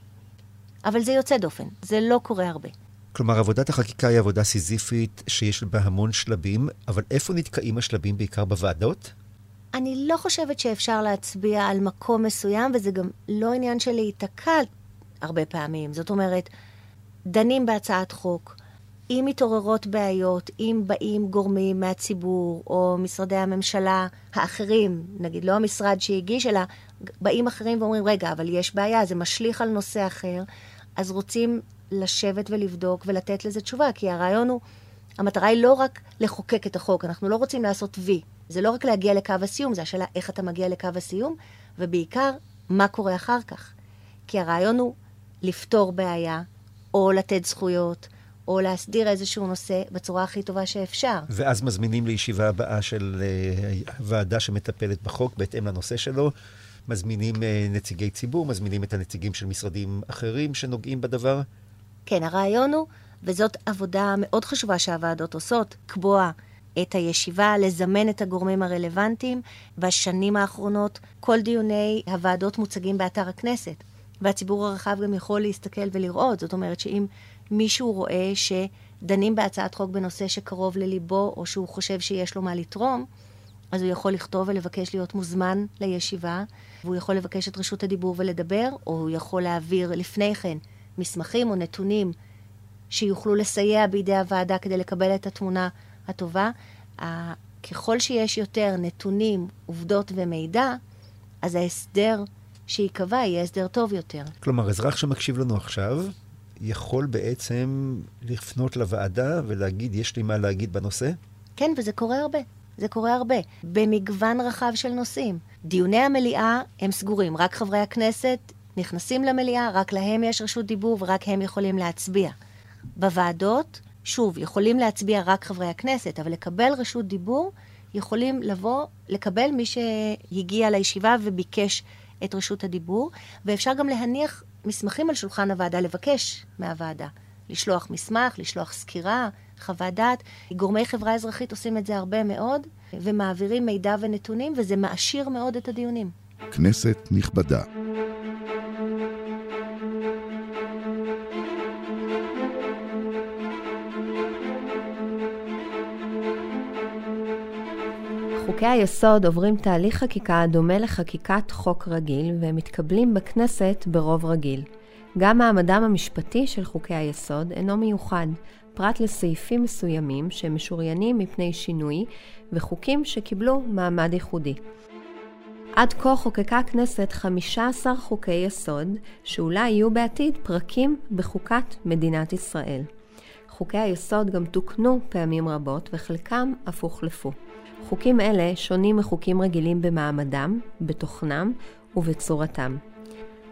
[SPEAKER 4] אבל זה יוצא דופן, זה לא קורה הרבה.
[SPEAKER 3] כלומר, עבודת החקיקה היא עבודה סיזיפית שיש בה המון שלבים, אבל איפה נתקעים השלבים בעיקר בוועדות?
[SPEAKER 4] אני לא חושבת שאפשר להצביע על מקום מסוים, וזה גם לא עניין של להיתקע הרבה פעמים. זאת אומרת, דנים בהצעת חוק, אם מתעוררות בעיות, אם באים גורמים מהציבור או משרדי הממשלה האחרים, נגיד לא המשרד שהגיש, אלא באים אחרים ואומרים, רגע, אבל יש בעיה, זה משליך על נושא אחר, אז רוצים לשבת ולבדוק ולתת לזה תשובה, כי הרעיון הוא, המטרה היא לא רק לחוקק את החוק, אנחנו לא רוצים לעשות וי. זה לא רק להגיע לקו הסיום, זה השאלה איך אתה מגיע לקו הסיום, ובעיקר, מה קורה אחר כך. כי הרעיון הוא לפתור בעיה, או לתת זכויות, או להסדיר איזשהו נושא בצורה הכי טובה שאפשר.
[SPEAKER 3] ואז מזמינים לישיבה הבאה של uh, ועדה שמטפלת בחוק בהתאם לנושא שלו. מזמינים uh, נציגי ציבור, מזמינים את הנציגים של משרדים אחרים שנוגעים בדבר.
[SPEAKER 4] כן, הרעיון הוא, וזאת עבודה מאוד חשובה שהוועדות עושות, קבוע את הישיבה, לזמן את הגורמים הרלוונטיים. בשנים האחרונות כל דיוני הוועדות מוצגים באתר הכנסת, והציבור הרחב גם יכול להסתכל ולראות. זאת אומרת שאם מישהו רואה שדנים בהצעת חוק בנושא שקרוב לליבו, או שהוא חושב שיש לו מה לתרום, אז הוא יכול לכתוב ולבקש להיות מוזמן לישיבה, והוא יכול לבקש את רשות הדיבור ולדבר, או הוא יכול להעביר לפני כן מסמכים או נתונים שיוכלו לסייע בידי הוועדה כדי לקבל את התמונה הטובה. ככל שיש יותר נתונים, עובדות ומידע, אז ההסדר שייקבע יהיה הסדר טוב יותר.
[SPEAKER 3] כלומר, אזרח שמקשיב לנו עכשיו, יכול בעצם לפנות לוועדה ולהגיד, יש לי מה להגיד בנושא?
[SPEAKER 4] כן, וזה קורה הרבה. זה קורה הרבה, במגוון רחב של נושאים. דיוני המליאה הם סגורים, רק חברי הכנסת נכנסים למליאה, רק להם יש רשות דיבור ורק הם יכולים להצביע. בוועדות, שוב, יכולים להצביע רק חברי הכנסת, אבל לקבל רשות דיבור, יכולים לבוא, לקבל מי שהגיע לישיבה וביקש את רשות הדיבור, ואפשר גם להניח מסמכים על שולחן הוועדה, לבקש מהוועדה. לשלוח מסמך, לשלוח סקירה, חוות דעת. גורמי חברה אזרחית עושים את זה הרבה מאוד, ומעבירים מידע ונתונים, וזה מעשיר מאוד את הדיונים.
[SPEAKER 2] כנסת נכבדה.
[SPEAKER 13] חוקי היסוד עוברים תהליך חקיקה דומה לחקיקת חוק רגיל, והם מתקבלים בכנסת ברוב רגיל. גם מעמדם המשפטי של חוקי היסוד אינו מיוחד, פרט לסעיפים מסוימים שהם משוריינים מפני שינוי, וחוקים שקיבלו מעמד ייחודי. עד כה חוקקה הכנסת 15 חוקי יסוד, שאולי יהיו בעתיד פרקים בחוקת מדינת ישראל. חוקי היסוד גם תוקנו פעמים רבות, וחלקם אף הוחלפו. חוקים אלה שונים מחוקים רגילים במעמדם, בתוכנם ובצורתם.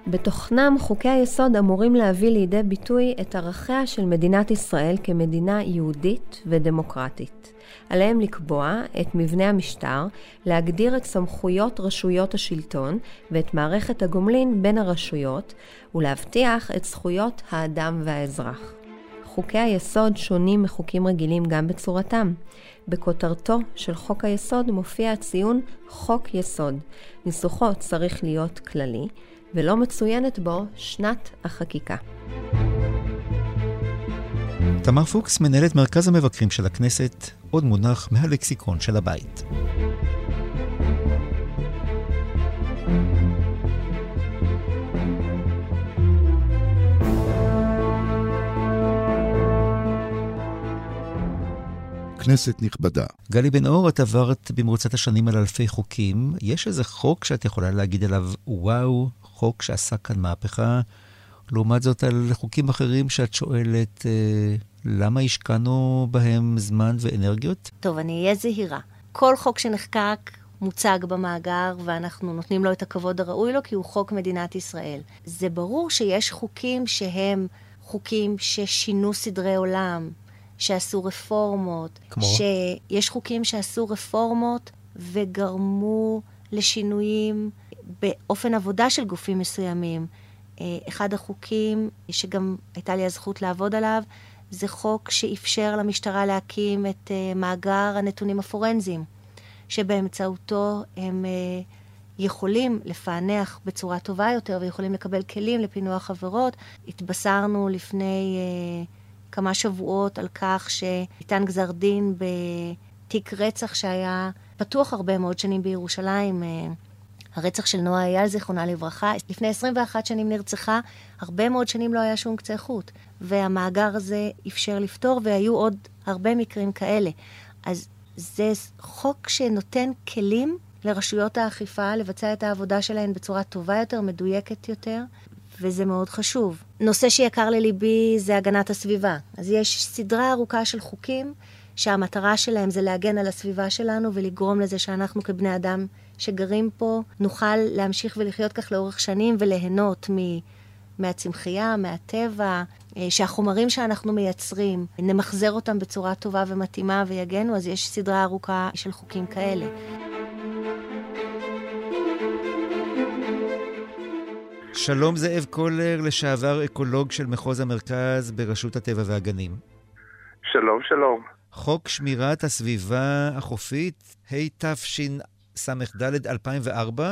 [SPEAKER 13] בתוכנם חוקי היסוד אמורים להביא לידי ביטוי את ערכיה של מדינת ישראל כמדינה יהודית ודמוקרטית. עליהם לקבוע את מבנה המשטר, להגדיר את סמכויות רשויות השלטון ואת מערכת הגומלין בין הרשויות, ולהבטיח את זכויות האדם והאזרח. חוקי היסוד שונים מחוקים רגילים גם בצורתם. בכותרתו של חוק היסוד מופיע הציון חוק יסוד. ניסוחו צריך להיות כללי, ולא מצוינת בו שנת החקיקה.
[SPEAKER 3] תמר פוקס, מנהלת מרכז המבקרים של הכנסת, עוד מונח מהלקסיקון של הבית.
[SPEAKER 2] כנסת נכבדה.
[SPEAKER 3] גלי בן אור, את עברת במרוצת השנים על אלפי חוקים. יש איזה חוק שאת יכולה להגיד עליו, וואו, חוק שעשה כאן מהפכה, לעומת זאת על חוקים אחרים שאת שואלת, אה, למה השקענו בהם זמן ואנרגיות?
[SPEAKER 4] טוב, אני אהיה זהירה. כל חוק שנחקק מוצג במאגר, ואנחנו נותנים לו את הכבוד הראוי לו, כי הוא חוק מדינת ישראל. זה ברור שיש חוקים שהם חוקים ששינו סדרי עולם, שעשו רפורמות.
[SPEAKER 3] כמו?
[SPEAKER 4] שיש חוקים שעשו רפורמות וגרמו לשינויים באופן עבודה של גופים מסוימים. אה, אחד החוקים שגם הייתה לי הזכות לעבוד עליו, זה חוק שאפשר למשטרה להקים את אה, מאגר הנתונים הפורנזיים, שבאמצעותו הם אה, יכולים לפענח בצורה טובה יותר ויכולים לקבל כלים לפענוח עבירות. התבשרנו לפני כמה שבועות על כך שניתן גזר דין בתיק רצח שהיה פתוח הרבה מאוד שנים בירושלים. הרצח של נועה אייל, זיכרונה לברכה, לפני 21 שנים נרצחה, הרבה מאוד שנים לא היה שום קצה חוט. והמאגר הזה אפשר לפתור, והיו עוד הרבה מקרים כאלה. אז זה חוק שנותן כלים לרשויות האכיפה לבצע את העבודה שלהן בצורה טובה יותר, מדויקת יותר, וזה מאוד חשוב. נושא שיקר לליבי זה הגנת הסביבה. אז יש סדרה ארוכה של חוקים שהמטרה שלהם זה להגן על הסביבה שלנו ולגרום לזה שאנחנו כבני אדם שגרים פה נוכל להמשיך ולחיות כך לאורך שנים וליהנות מ... מהצמחייה, מהטבע, אה, שהחומרים שאנחנו מייצרים, נמחזר אותם בצורה טובה ומתאימה ויגנו, אז יש סדרה ארוכה של חוקים כאלה.
[SPEAKER 3] שלום זאב קולר, לשעבר אקולוג של מחוז המרכז ברשות הטבע והגנים.
[SPEAKER 14] שלום, שלום.
[SPEAKER 3] חוק שמירת הסביבה החופית, התשס"ד 2004,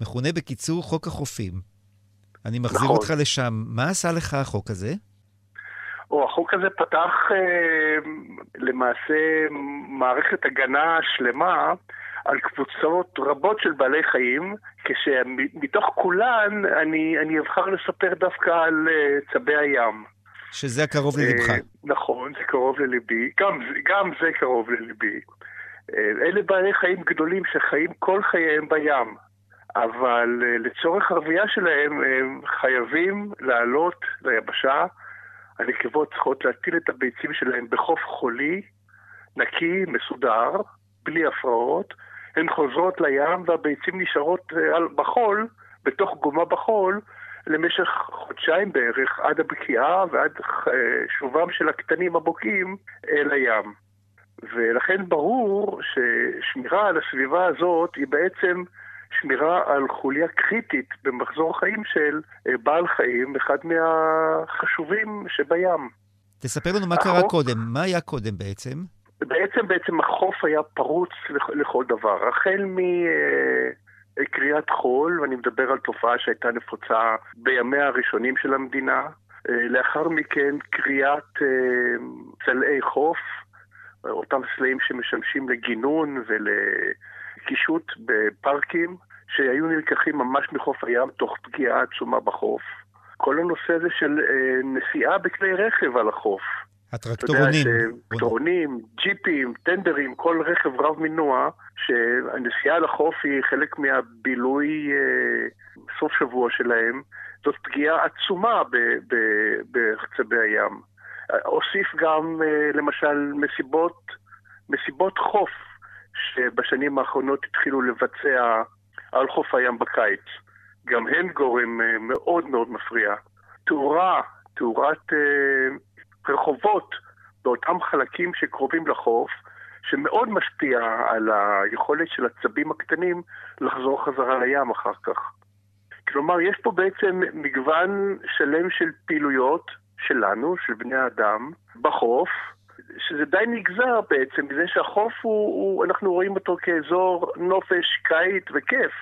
[SPEAKER 3] מכונה בקיצור חוק החופים. אני מחזיר נכון. אותך לשם. מה עשה לך החוק הזה?
[SPEAKER 14] או, החוק הזה פתח אה, למעשה מערכת הגנה שלמה על קבוצות רבות של בעלי חיים, כשמתוך כולן אני, אני אבחר לספר דווקא על uh, צבי הים.
[SPEAKER 3] שזה קרוב ללבך. Uh,
[SPEAKER 14] נכון, זה קרוב לליבי. גם, גם זה קרוב לליבי. Uh, אלה בעלי חיים גדולים שחיים כל חייהם בים, אבל לצורך הרבייה שלהם הם חייבים לעלות ליבשה. הנקבות צריכות להטיל את הביצים שלהם בחוף חולי, נקי, מסודר, בלי הפרעות. הן חוזרות לים והביצים נשארות אה, בחול בתוך גומה בחול למשך חודשיים בערך, עד הבקיעה ועד שובם של הקטנים הבוקעים אל הים. ולכן ברור ששמירה על הסביבה הזאת היא בעצם שמירה על חוליה קריטית במחזור החיים של אה, בעל חיים, אחד מהחשובים שבים.
[SPEAKER 3] תספר לנו מה החוף... קרה קודם, מה היה קודם בעצם?
[SPEAKER 14] בעצם, בעצם החוף היה פרוץ לכל דבר, החל מקריאת חול, ואני מדבר על תופעה שהייתה נפוצה בימיה הראשונים של המדינה, אה, לאחר מכן קריאת צלעי אה, חוף, אותם סלעים שמשמשים לגינון ולקישוט בפארקים, שהיו נלקחים ממש מחוף הים תוך פגיעה עצומה בחוף. כל הנושא הזה של אה, נסיעה בכלי רכב על החוף.
[SPEAKER 3] הטרקטורונים.
[SPEAKER 14] טרקטורונים, ג'יפים, טנדרים, כל רכב רב מנוע, שהנסיעה על החוף היא חלק מהבילוי אה, סוף שבוע שלהם. זאת פגיעה עצומה בחצבי הים. אוסיף גם, אה, למשל, מסיבות, מסיבות חוף, שבשנים האחרונות התחילו לבצע על חוף הים בקיץ. גם הן גורם אה, מאוד מאוד מפריע. תאורה, תאורת אה, רחובות באותם חלקים שקרובים לחוף, שמאוד משפיע על היכולת של הצבים הקטנים לחזור חזרה לים אחר כך. כלומר, יש פה בעצם מגוון שלם של פעילויות שלנו, של בני האדם, בחוף, שזה די נגזר בעצם מזה שהחוף הוא, הוא, אנחנו רואים אותו כאזור נופש, קיץ וכיף.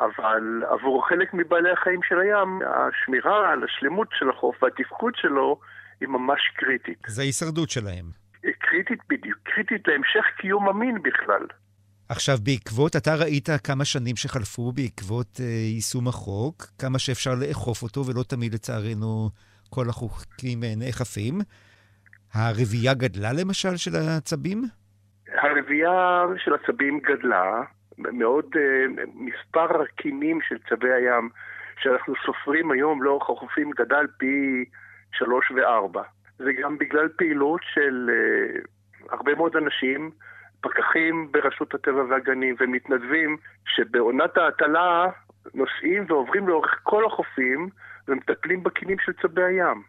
[SPEAKER 14] אבל עבור חלק מבעלי החיים של הים, השמירה על השלמות של החוף והתפקוד שלו היא ממש קריטית.
[SPEAKER 3] זה ההישרדות שלהם.
[SPEAKER 14] קריטית בדיוק, קריטית להמשך קיום המין בכלל.
[SPEAKER 3] עכשיו, בעקבות, אתה ראית כמה שנים שחלפו בעקבות אה, יישום החוק, כמה שאפשר לאכוף אותו, ולא תמיד לצערנו כל החוקים אה, נאכפים. הרבייה גדלה למשל של הצבים?
[SPEAKER 14] הרבייה של הצבים גדלה, מאוד uh, מספר הקינים של צבי הים שאנחנו סופרים היום לאורך החופים גדל פי שלוש וארבע. זה גם בגלל פעילות של uh, הרבה מאוד אנשים, פקחים ברשות הטבע והגנים ומתנדבים, שבעונת ההטלה נוסעים ועוברים לאורך כל החופים ומטפלים בקינים של צבי הים.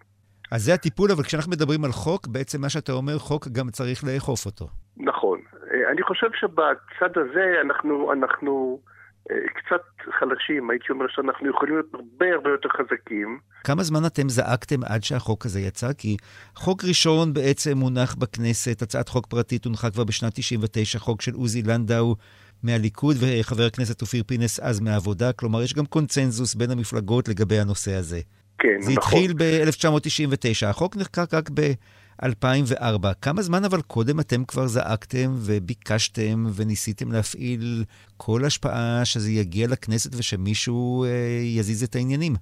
[SPEAKER 3] אז זה הטיפול, אבל כשאנחנו מדברים על חוק, בעצם מה שאתה אומר, חוק גם צריך לאכוף אותו.
[SPEAKER 14] נכון. אה, אני חושב שבצד הזה אנחנו, אנחנו אה, קצת חלשים. הייתי אומר שאנחנו יכולים להיות הרבה הרבה יותר חזקים.
[SPEAKER 3] כמה זמן אתם זעקתם עד שהחוק הזה יצא? כי חוק ראשון בעצם מונח בכנסת, הצעת חוק פרטית הונחה כבר בשנת 99, חוק של עוזי לנדאו. מהליכוד וחבר הכנסת אופיר פינס אז מהעבודה, כלומר יש גם קונצנזוס בין המפלגות לגבי הנושא הזה.
[SPEAKER 14] כן,
[SPEAKER 3] זה נכון. זה התחיל ב-1999, החוק נחקק רק ב-2004. כמה זמן אבל קודם אתם כבר זעקתם וביקשתם וניסיתם להפעיל כל השפעה שזה יגיע לכנסת ושמישהו אה, יזיז את העניינים?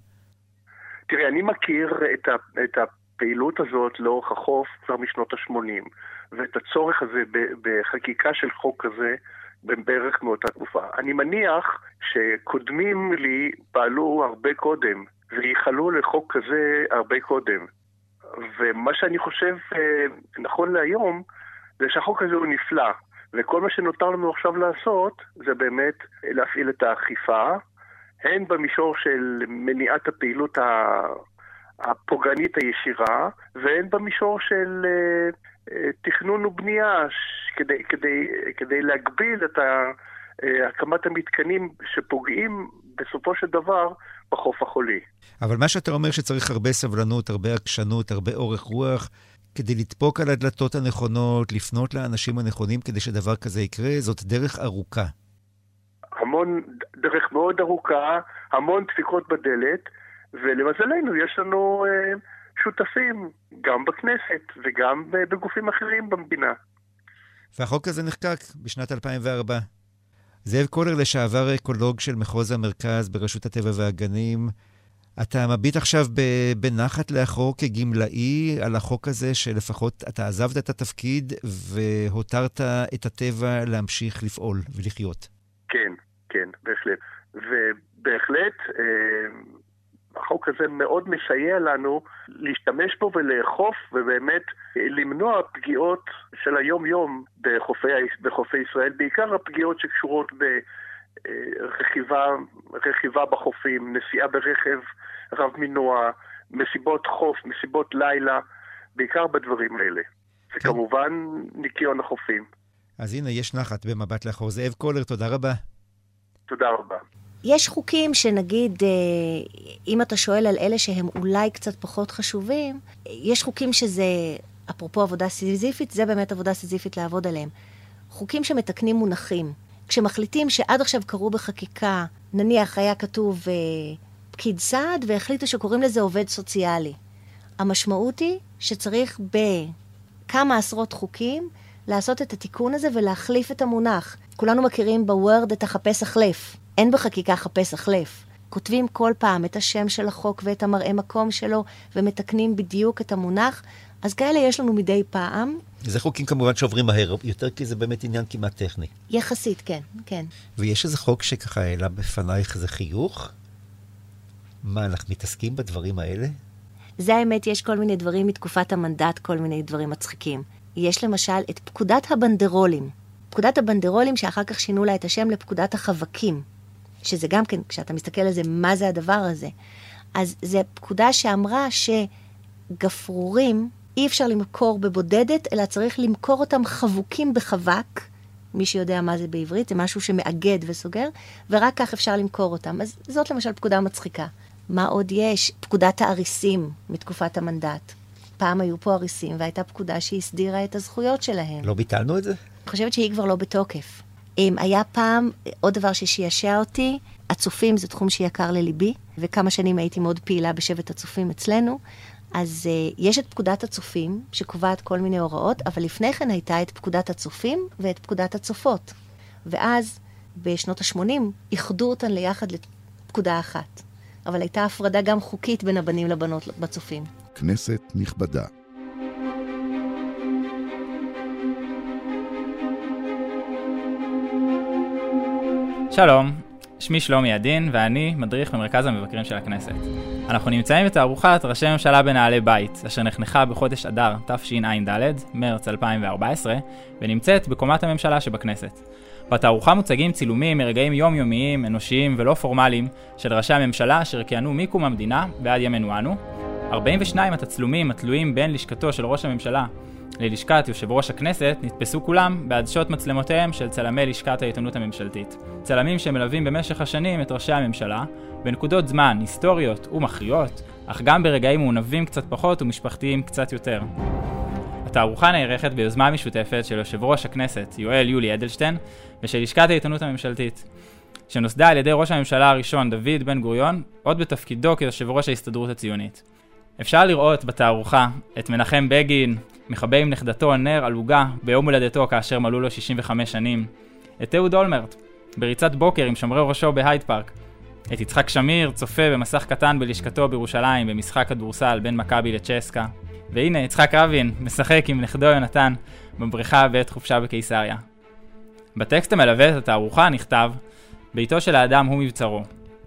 [SPEAKER 14] תראה, אני מכיר את, ה, את הפעילות הזאת לאורך החוף כבר משנות ה-80, ואת הצורך הזה בחקיקה של חוק כזה בערך מאותה תקופה. אני מניח שקודמים לי פעלו הרבה קודם, וייחלו לחוק כזה הרבה קודם. ומה שאני חושב אה, נכון להיום, זה שהחוק הזה הוא נפלא, וכל מה שנותר לנו עכשיו לעשות, זה באמת להפעיל את האכיפה, הן במישור של מניעת הפעילות הפוגענית הישירה, והן במישור של אה, אה, תכנון ובנייה, כדי, כדי, כדי להגביל את הקמת המתקנים שפוגעים בסופו של דבר בחוף החולי.
[SPEAKER 3] אבל מה שאתה אומר שצריך הרבה סבלנות, הרבה עקשנות, הרבה אורך רוח, כדי לדפוק על הדלתות הנכונות, לפנות לאנשים הנכונים כדי שדבר כזה יקרה, זאת דרך ארוכה.
[SPEAKER 14] המון, דרך מאוד ארוכה, המון דפיקות בדלת, ולמזלנו יש לנו אה, שותפים, גם בכנסת וגם בגופים אחרים במדינה.
[SPEAKER 3] והחוק הזה נחקק בשנת 2004. זאב קולר, לשעבר אקולוג של מחוז המרכז ברשות הטבע והגנים, אתה מביט עכשיו בנחת לאחור כגמלאי על החוק הזה, שלפחות אתה עזבת את התפקיד והותרת את הטבע להמשיך לפעול ולחיות.
[SPEAKER 14] כן, כן, בהחלט. ובהחלט, אה, החוק הזה מאוד מסייע לנו להשתמש בו ולאכוף ובאמת למנוע פגיעות של היום-יום בחופי, בחופי ישראל, בעיקר הפגיעות שקשורות רכיבה, רכיבה בחופים, נסיעה ברכב רב מנוע, מסיבות חוף, מסיבות לילה, בעיקר בדברים האלה. כן. וכמובן, ניקיון החופים.
[SPEAKER 3] אז הנה, יש נחת במבט לאחור. זאב קולר, תודה רבה.
[SPEAKER 14] תודה רבה.
[SPEAKER 4] יש חוקים שנגיד, אה, אם אתה שואל על אלה שהם אולי קצת פחות חשובים, יש חוקים שזה, אפרופו עבודה סיזיפית, זה באמת עבודה סיזיפית לעבוד עליהם. חוקים שמתקנים מונחים. כשמחליטים שעד עכשיו קראו בחקיקה, נניח היה כתוב אה, פקיד סעד, והחליטו שקוראים לזה עובד סוציאלי. המשמעות היא שצריך בכמה עשרות חוקים לעשות את התיקון הזה ולהחליף את המונח. כולנו מכירים בוורד את החפש החלף. אין בחקיקה חפש החלף. כותבים כל פעם את השם של החוק ואת המראה מקום שלו, ומתקנים בדיוק את המונח. אז כאלה יש לנו מדי פעם.
[SPEAKER 3] זה חוקים כמובן שעוברים מהר יותר, כי זה באמת עניין כמעט טכני.
[SPEAKER 4] יחסית, כן, כן.
[SPEAKER 3] ויש איזה חוק שככה העלה בפנייך איזה חיוך? מה, אנחנו מתעסקים בדברים האלה?
[SPEAKER 4] זה האמת, יש כל מיני דברים מתקופת המנדט, כל מיני דברים מצחיקים. יש למשל את פקודת הבנדרולים. פקודת הבנדרולים שאחר כך שינו לה את השם לפקודת החווקים. שזה גם כן, כשאתה מסתכל על זה, מה זה הדבר הזה? אז זו פקודה שאמרה שגפרורים אי אפשר למכור בבודדת, אלא צריך למכור אותם חבוקים בחבק. מי שיודע מה זה בעברית, זה משהו שמאגד וסוגר, ורק כך אפשר למכור אותם. אז זאת למשל פקודה מצחיקה. מה עוד יש? פקודת האריסים מתקופת המנדט. פעם היו פה אריסים, והייתה פקודה שהסדירה את הזכויות שלהם.
[SPEAKER 3] לא ביטלנו את זה?
[SPEAKER 4] אני חושבת שהיא כבר לא בתוקף. היה פעם, עוד דבר ששיעשע אותי, הצופים זה תחום שיקר לליבי, וכמה שנים הייתי מאוד פעילה בשבט הצופים אצלנו. אז uh, יש את פקודת הצופים, שקובעת כל מיני הוראות, אבל לפני כן הייתה את פקודת הצופים ואת פקודת הצופות. ואז, בשנות ה-80, איחדו אותן ליחד לפקודה אחת. אבל הייתה הפרדה גם חוקית בין הבנים לבנות בצופים.
[SPEAKER 2] כנסת נכבדה.
[SPEAKER 15] שלום, שמי שלומי עדין ואני מדריך במרכז המבקרים של הכנסת. אנחנו נמצאים בתערוכת ראשי ממשלה בנעלי בית, אשר נחנכה בחודש אדר תשע"ד, מרץ 2014, ונמצאת בקומת הממשלה שבכנסת. בתערוכה מוצגים צילומים מרגעים יומיומיים, אנושיים ולא פורמליים של ראשי הממשלה אשר כיהנו מקום המדינה ועד ימינו אנו. 42 התצלומים התלויים בין לשכתו של ראש הממשלה ללשכת יושב ראש הכנסת נתפסו כולם בעדשות מצלמותיהם של צלמי לשכת העיתונות הממשלתית. צלמים שמלווים במשך השנים את ראשי הממשלה, בנקודות זמן היסטוריות ומכריעות, אך גם ברגעים מעונבים קצת פחות ומשפחתיים קצת יותר. התערוכה נערכת ביוזמה משותפת של יושב ראש הכנסת יואל יולי אדלשטיין ושל לשכת העיתונות הממשלתית, שנוסדה על ידי ראש הממשלה הראשון דוד בן גוריון, עוד בתפקידו כיושב ראש ההסתדרות הציונית. אפשר לראות בתערוכה את מנחם בגין, מכבה עם נכדתו נר על עוגה ביום הולדתו כאשר מלאו לו 65 שנים, את אהוד אולמרט, בריצת בוקר עם שומרי ראשו בהייד פארק, את יצחק שמיר צופה במסך קטן בלשכתו בירושלים במשחק כדורסל בין מכבי לצ'סקה, והנה יצחק רבין משחק עם נכדו יונתן בבריכה בעת חופשה בקיסריה. בטקסט המלווה את התערוכה נכתב ביתו של האדם הוא מבצרו.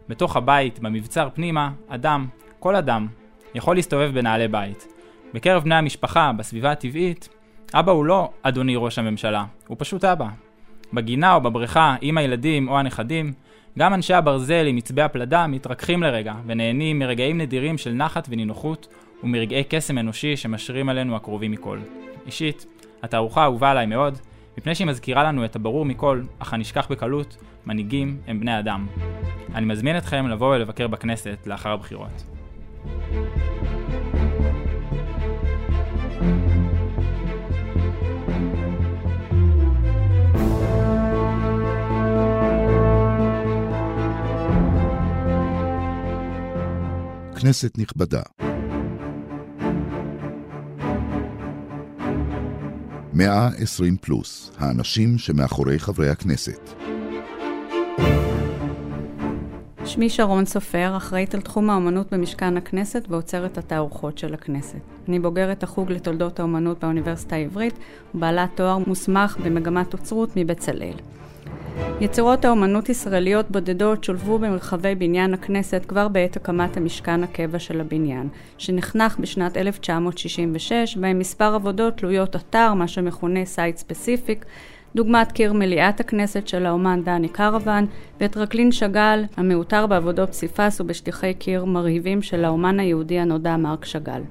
[SPEAKER 15] בתוך הבית, במבצר פנימה, אדם, כל אדם, יכול להסתובב בנעלי בית. בקרב בני המשפחה, בסביבה הטבעית, אבא הוא לא אדוני ראש הממשלה, הוא פשוט אבא. בגינה או בבריכה, עם הילדים או הנכדים, גם אנשי הברזל עם עצבי הפלדה מתרככים לרגע, ונהנים מרגעים נדירים של נחת ונינוחות, ומרגעי קסם אנושי שמשרים עלינו הקרובים מכל. אישית, התערוכה אהובה עליי מאוד, מפני שהיא מזכירה לנו את הברור מכל, אך הנשכח בקלות, מנהיגים הם בני אדם. אני מזמין אתכם לבוא ולבקר בכנסת לאחר הבחירות.
[SPEAKER 2] כנסת נכבדה. מאה עשרים פלוס, האנשים שמאחורי חברי הכנסת.
[SPEAKER 16] שמי שרון סופר, אחראית על תחום האומנות במשכן הכנסת ועוצרת התערוכות של הכנסת. אני בוגרת החוג לתולדות האומנות באוניברסיטה העברית ובעלת תואר מוסמך במגמת אוצרות מבצלאל. יצירות האומנות ישראליות בודדות שולבו במרחבי בניין הכנסת כבר בעת הקמת המשכן הקבע של הבניין, שנחנך בשנת 1966, בהם מספר עבודות תלויות אתר, מה שמכונה site specific, דוגמת קיר מליאת הכנסת של האומן דני קרוון, וטרקלין שאגאל, המעוטר בעבודות פסיפס ובשטיחי קיר מרהיבים של האומן היהודי הנודע מרק שאגאל.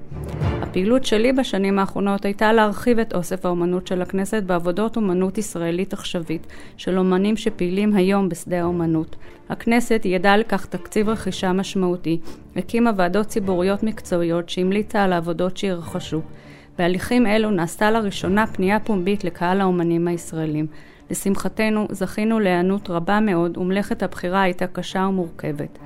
[SPEAKER 16] הפעילות שלי בשנים האחרונות הייתה להרחיב את אוסף האומנות של הכנסת בעבודות אומנות ישראלית עכשווית של אומנים שפעילים היום בשדה האומנות. הכנסת ידעה לכך תקציב רכישה משמעותי, הקימה ועדות ציבוריות מקצועיות שהמליצה על העבודות שירכשו. בהליכים אלו נעשתה לראשונה פנייה פומבית לקהל האומנים הישראלים. לשמחתנו, זכינו להיענות רבה מאוד ומלאכת הבחירה הייתה קשה ומורכבת.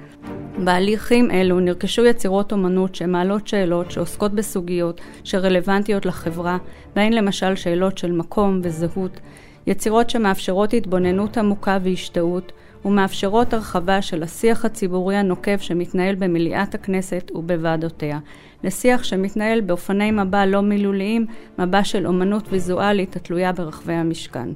[SPEAKER 16] בהליכים אלו נרכשו יצירות אומנות שמעלות שאלות שעוסקות בסוגיות שרלוונטיות לחברה, בהן למשל שאלות של מקום וזהות, יצירות שמאפשרות התבוננות עמוקה והשתאות, ומאפשרות הרחבה של השיח הציבורי הנוקב שמתנהל במליאת הכנסת ובוועדותיה, לשיח שמתנהל באופני מבע לא מילוליים, מבע של אומנות ויזואלית התלויה ברחבי המשכן.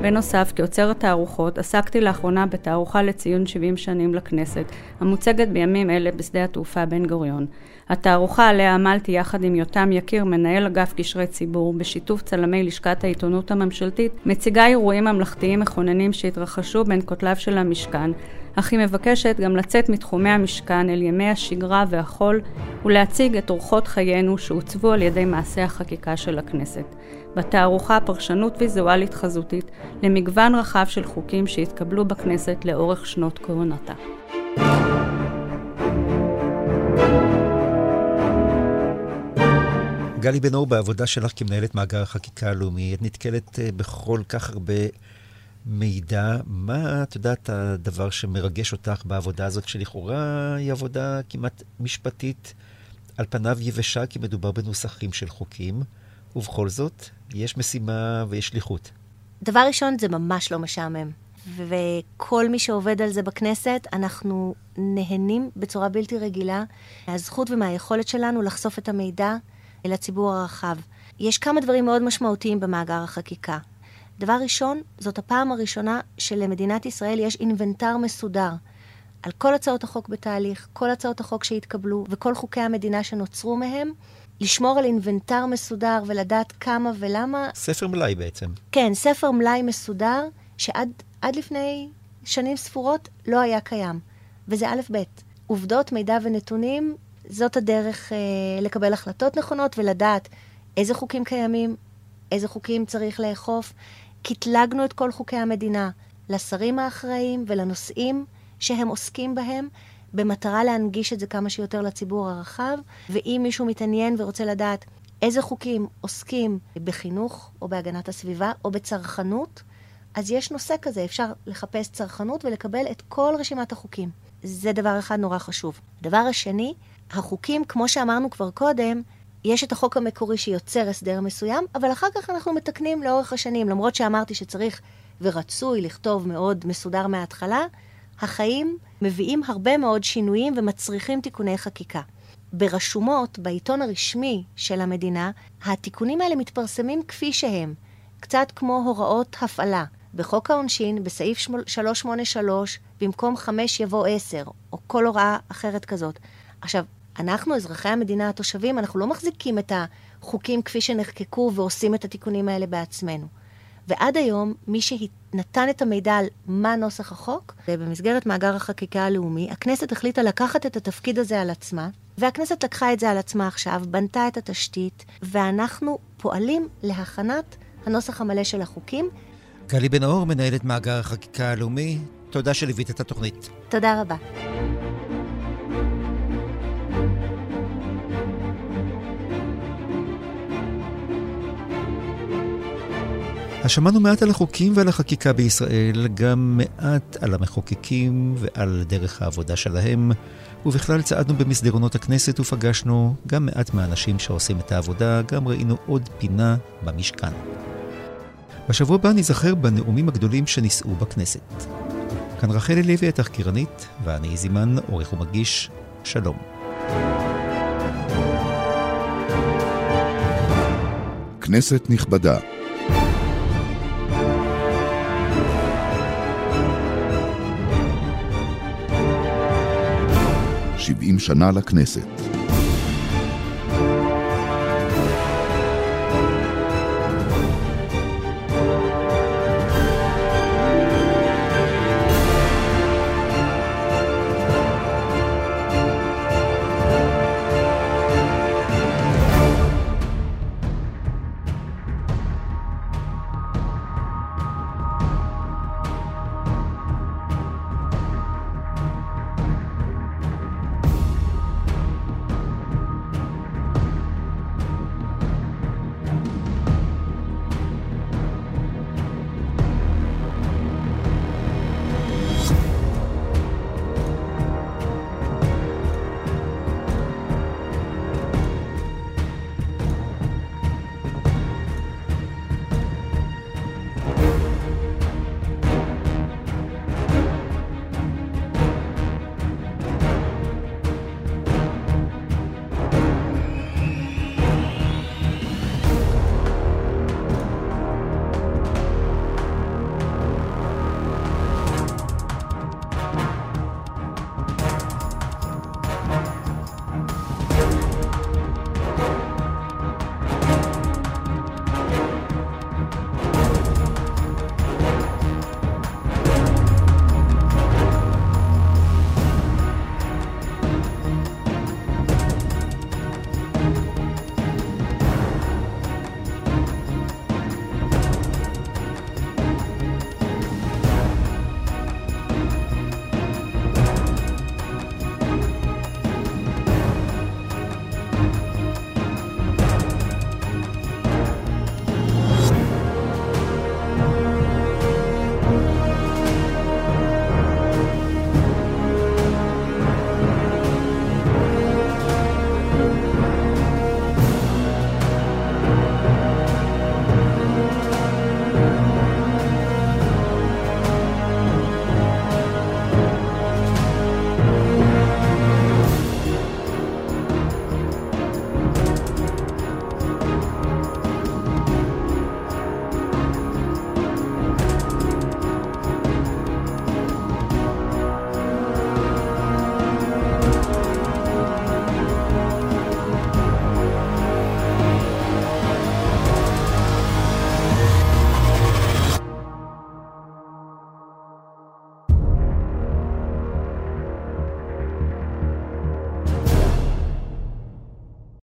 [SPEAKER 16] בנוסף, כאוצרת תערוכות, עסקתי לאחרונה בתערוכה לציון 70 שנים לכנסת, המוצגת בימים אלה בשדה התעופה בן גוריון. התערוכה עליה עמלתי יחד עם יותם יקיר, מנהל אגף קשרי ציבור, בשיתוף צלמי לשכת העיתונות הממשלתית, מציגה אירועים ממלכתיים מכוננים שהתרחשו בין כותליו של המשכן, אך היא מבקשת גם לצאת מתחומי המשכן אל ימי השגרה והחול ולהציג את אורחות חיינו שעוצבו על ידי מעשה החקיקה של הכנסת. בתערוכה פרשנות ויזואלית חזותית למגוון רחב של חוקים שהתקבלו בכנסת לאורך שנות כהונתה.
[SPEAKER 3] גלי בן אור, בעבודה שלך כמנהלת מאגר החקיקה הלאומי, את נתקלת אה, בכל כך הרבה מידע. מה, את יודעת, הדבר שמרגש אותך בעבודה הזאת, שלכאורה היא עבודה כמעט משפטית, על פניו יבשה, כי מדובר בנוסחים של חוקים, ובכל זאת, יש משימה ויש שליחות.
[SPEAKER 4] דבר ראשון, זה ממש לא משעמם. וכל מי שעובד על זה בכנסת, אנחנו נהנים בצורה בלתי רגילה מהזכות ומהיכולת שלנו לחשוף את המידע לציבור הרחב. יש כמה דברים מאוד משמעותיים במאגר החקיקה. דבר ראשון, זאת הפעם הראשונה שלמדינת ישראל יש אינוונטר מסודר על כל הצעות החוק בתהליך, כל הצעות החוק שהתקבלו וכל חוקי המדינה שנוצרו מהם, לשמור על אינוונטר מסודר ולדעת כמה ולמה.
[SPEAKER 3] ספר מלאי בעצם.
[SPEAKER 4] כן, ספר מלאי מסודר שעד לפני שנים ספורות לא היה קיים, וזה א' ב'. עובדות, מידע ונתונים, זאת הדרך אה, לקבל החלטות נכונות ולדעת איזה חוקים קיימים, איזה חוקים צריך לאכוף. קטלגנו את כל חוקי המדינה לשרים האחראים ולנושאים שהם עוסקים בהם, במטרה להנגיש את זה כמה שיותר לציבור הרחב, ואם מישהו מתעניין ורוצה לדעת איזה חוקים עוסקים בחינוך, או בהגנת הסביבה, או בצרכנות, אז יש נושא כזה, אפשר לחפש צרכנות ולקבל את כל רשימת החוקים. זה דבר אחד נורא חשוב. הדבר השני, החוקים, כמו שאמרנו כבר קודם, יש את החוק המקורי שיוצר הסדר מסוים, אבל אחר כך אנחנו מתקנים לאורך השנים. למרות שאמרתי שצריך ורצוי לכתוב מאוד מסודר מההתחלה, החיים מביאים הרבה מאוד שינויים ומצריכים תיקוני חקיקה. ברשומות, בעיתון הרשמי של המדינה, התיקונים האלה מתפרסמים כפי שהם, קצת כמו הוראות הפעלה. בחוק העונשין, בסעיף 383, במקום 5 יבוא 10, או כל הוראה אחרת כזאת. עכשיו, אנחנו, אזרחי המדינה, התושבים, אנחנו לא מחזיקים את החוקים כפי שנחקקו ועושים את התיקונים האלה בעצמנו. ועד היום, מי שנתן את המידע על מה נוסח החוק, ובמסגרת מאגר החקיקה הלאומי, הכנסת החליטה לקחת את התפקיד הזה על עצמה, והכנסת לקחה את זה על עצמה עכשיו, בנתה את התשתית, ואנחנו פועלים להכנת הנוסח המלא של החוקים.
[SPEAKER 3] גלי בן אור, מנהלת מאגר החקיקה הלאומי, תודה שליווית את התוכנית.
[SPEAKER 4] תודה רבה.
[SPEAKER 3] שמענו מעט על החוקים ועל החקיקה בישראל, גם מעט על המחוקקים ועל דרך העבודה שלהם, ובכלל צעדנו במסדרונות הכנסת ופגשנו גם מעט מהאנשים שעושים את העבודה, גם ראינו עוד פינה במשכן. בשבוע הבא נזכר בנאומים הגדולים שנישאו בכנסת. כאן רחלי לוי התחקירנית, ואני זימן, עורך ומגיש, שלום.
[SPEAKER 2] כנסת נכבדה שבעים שנה לכנסת.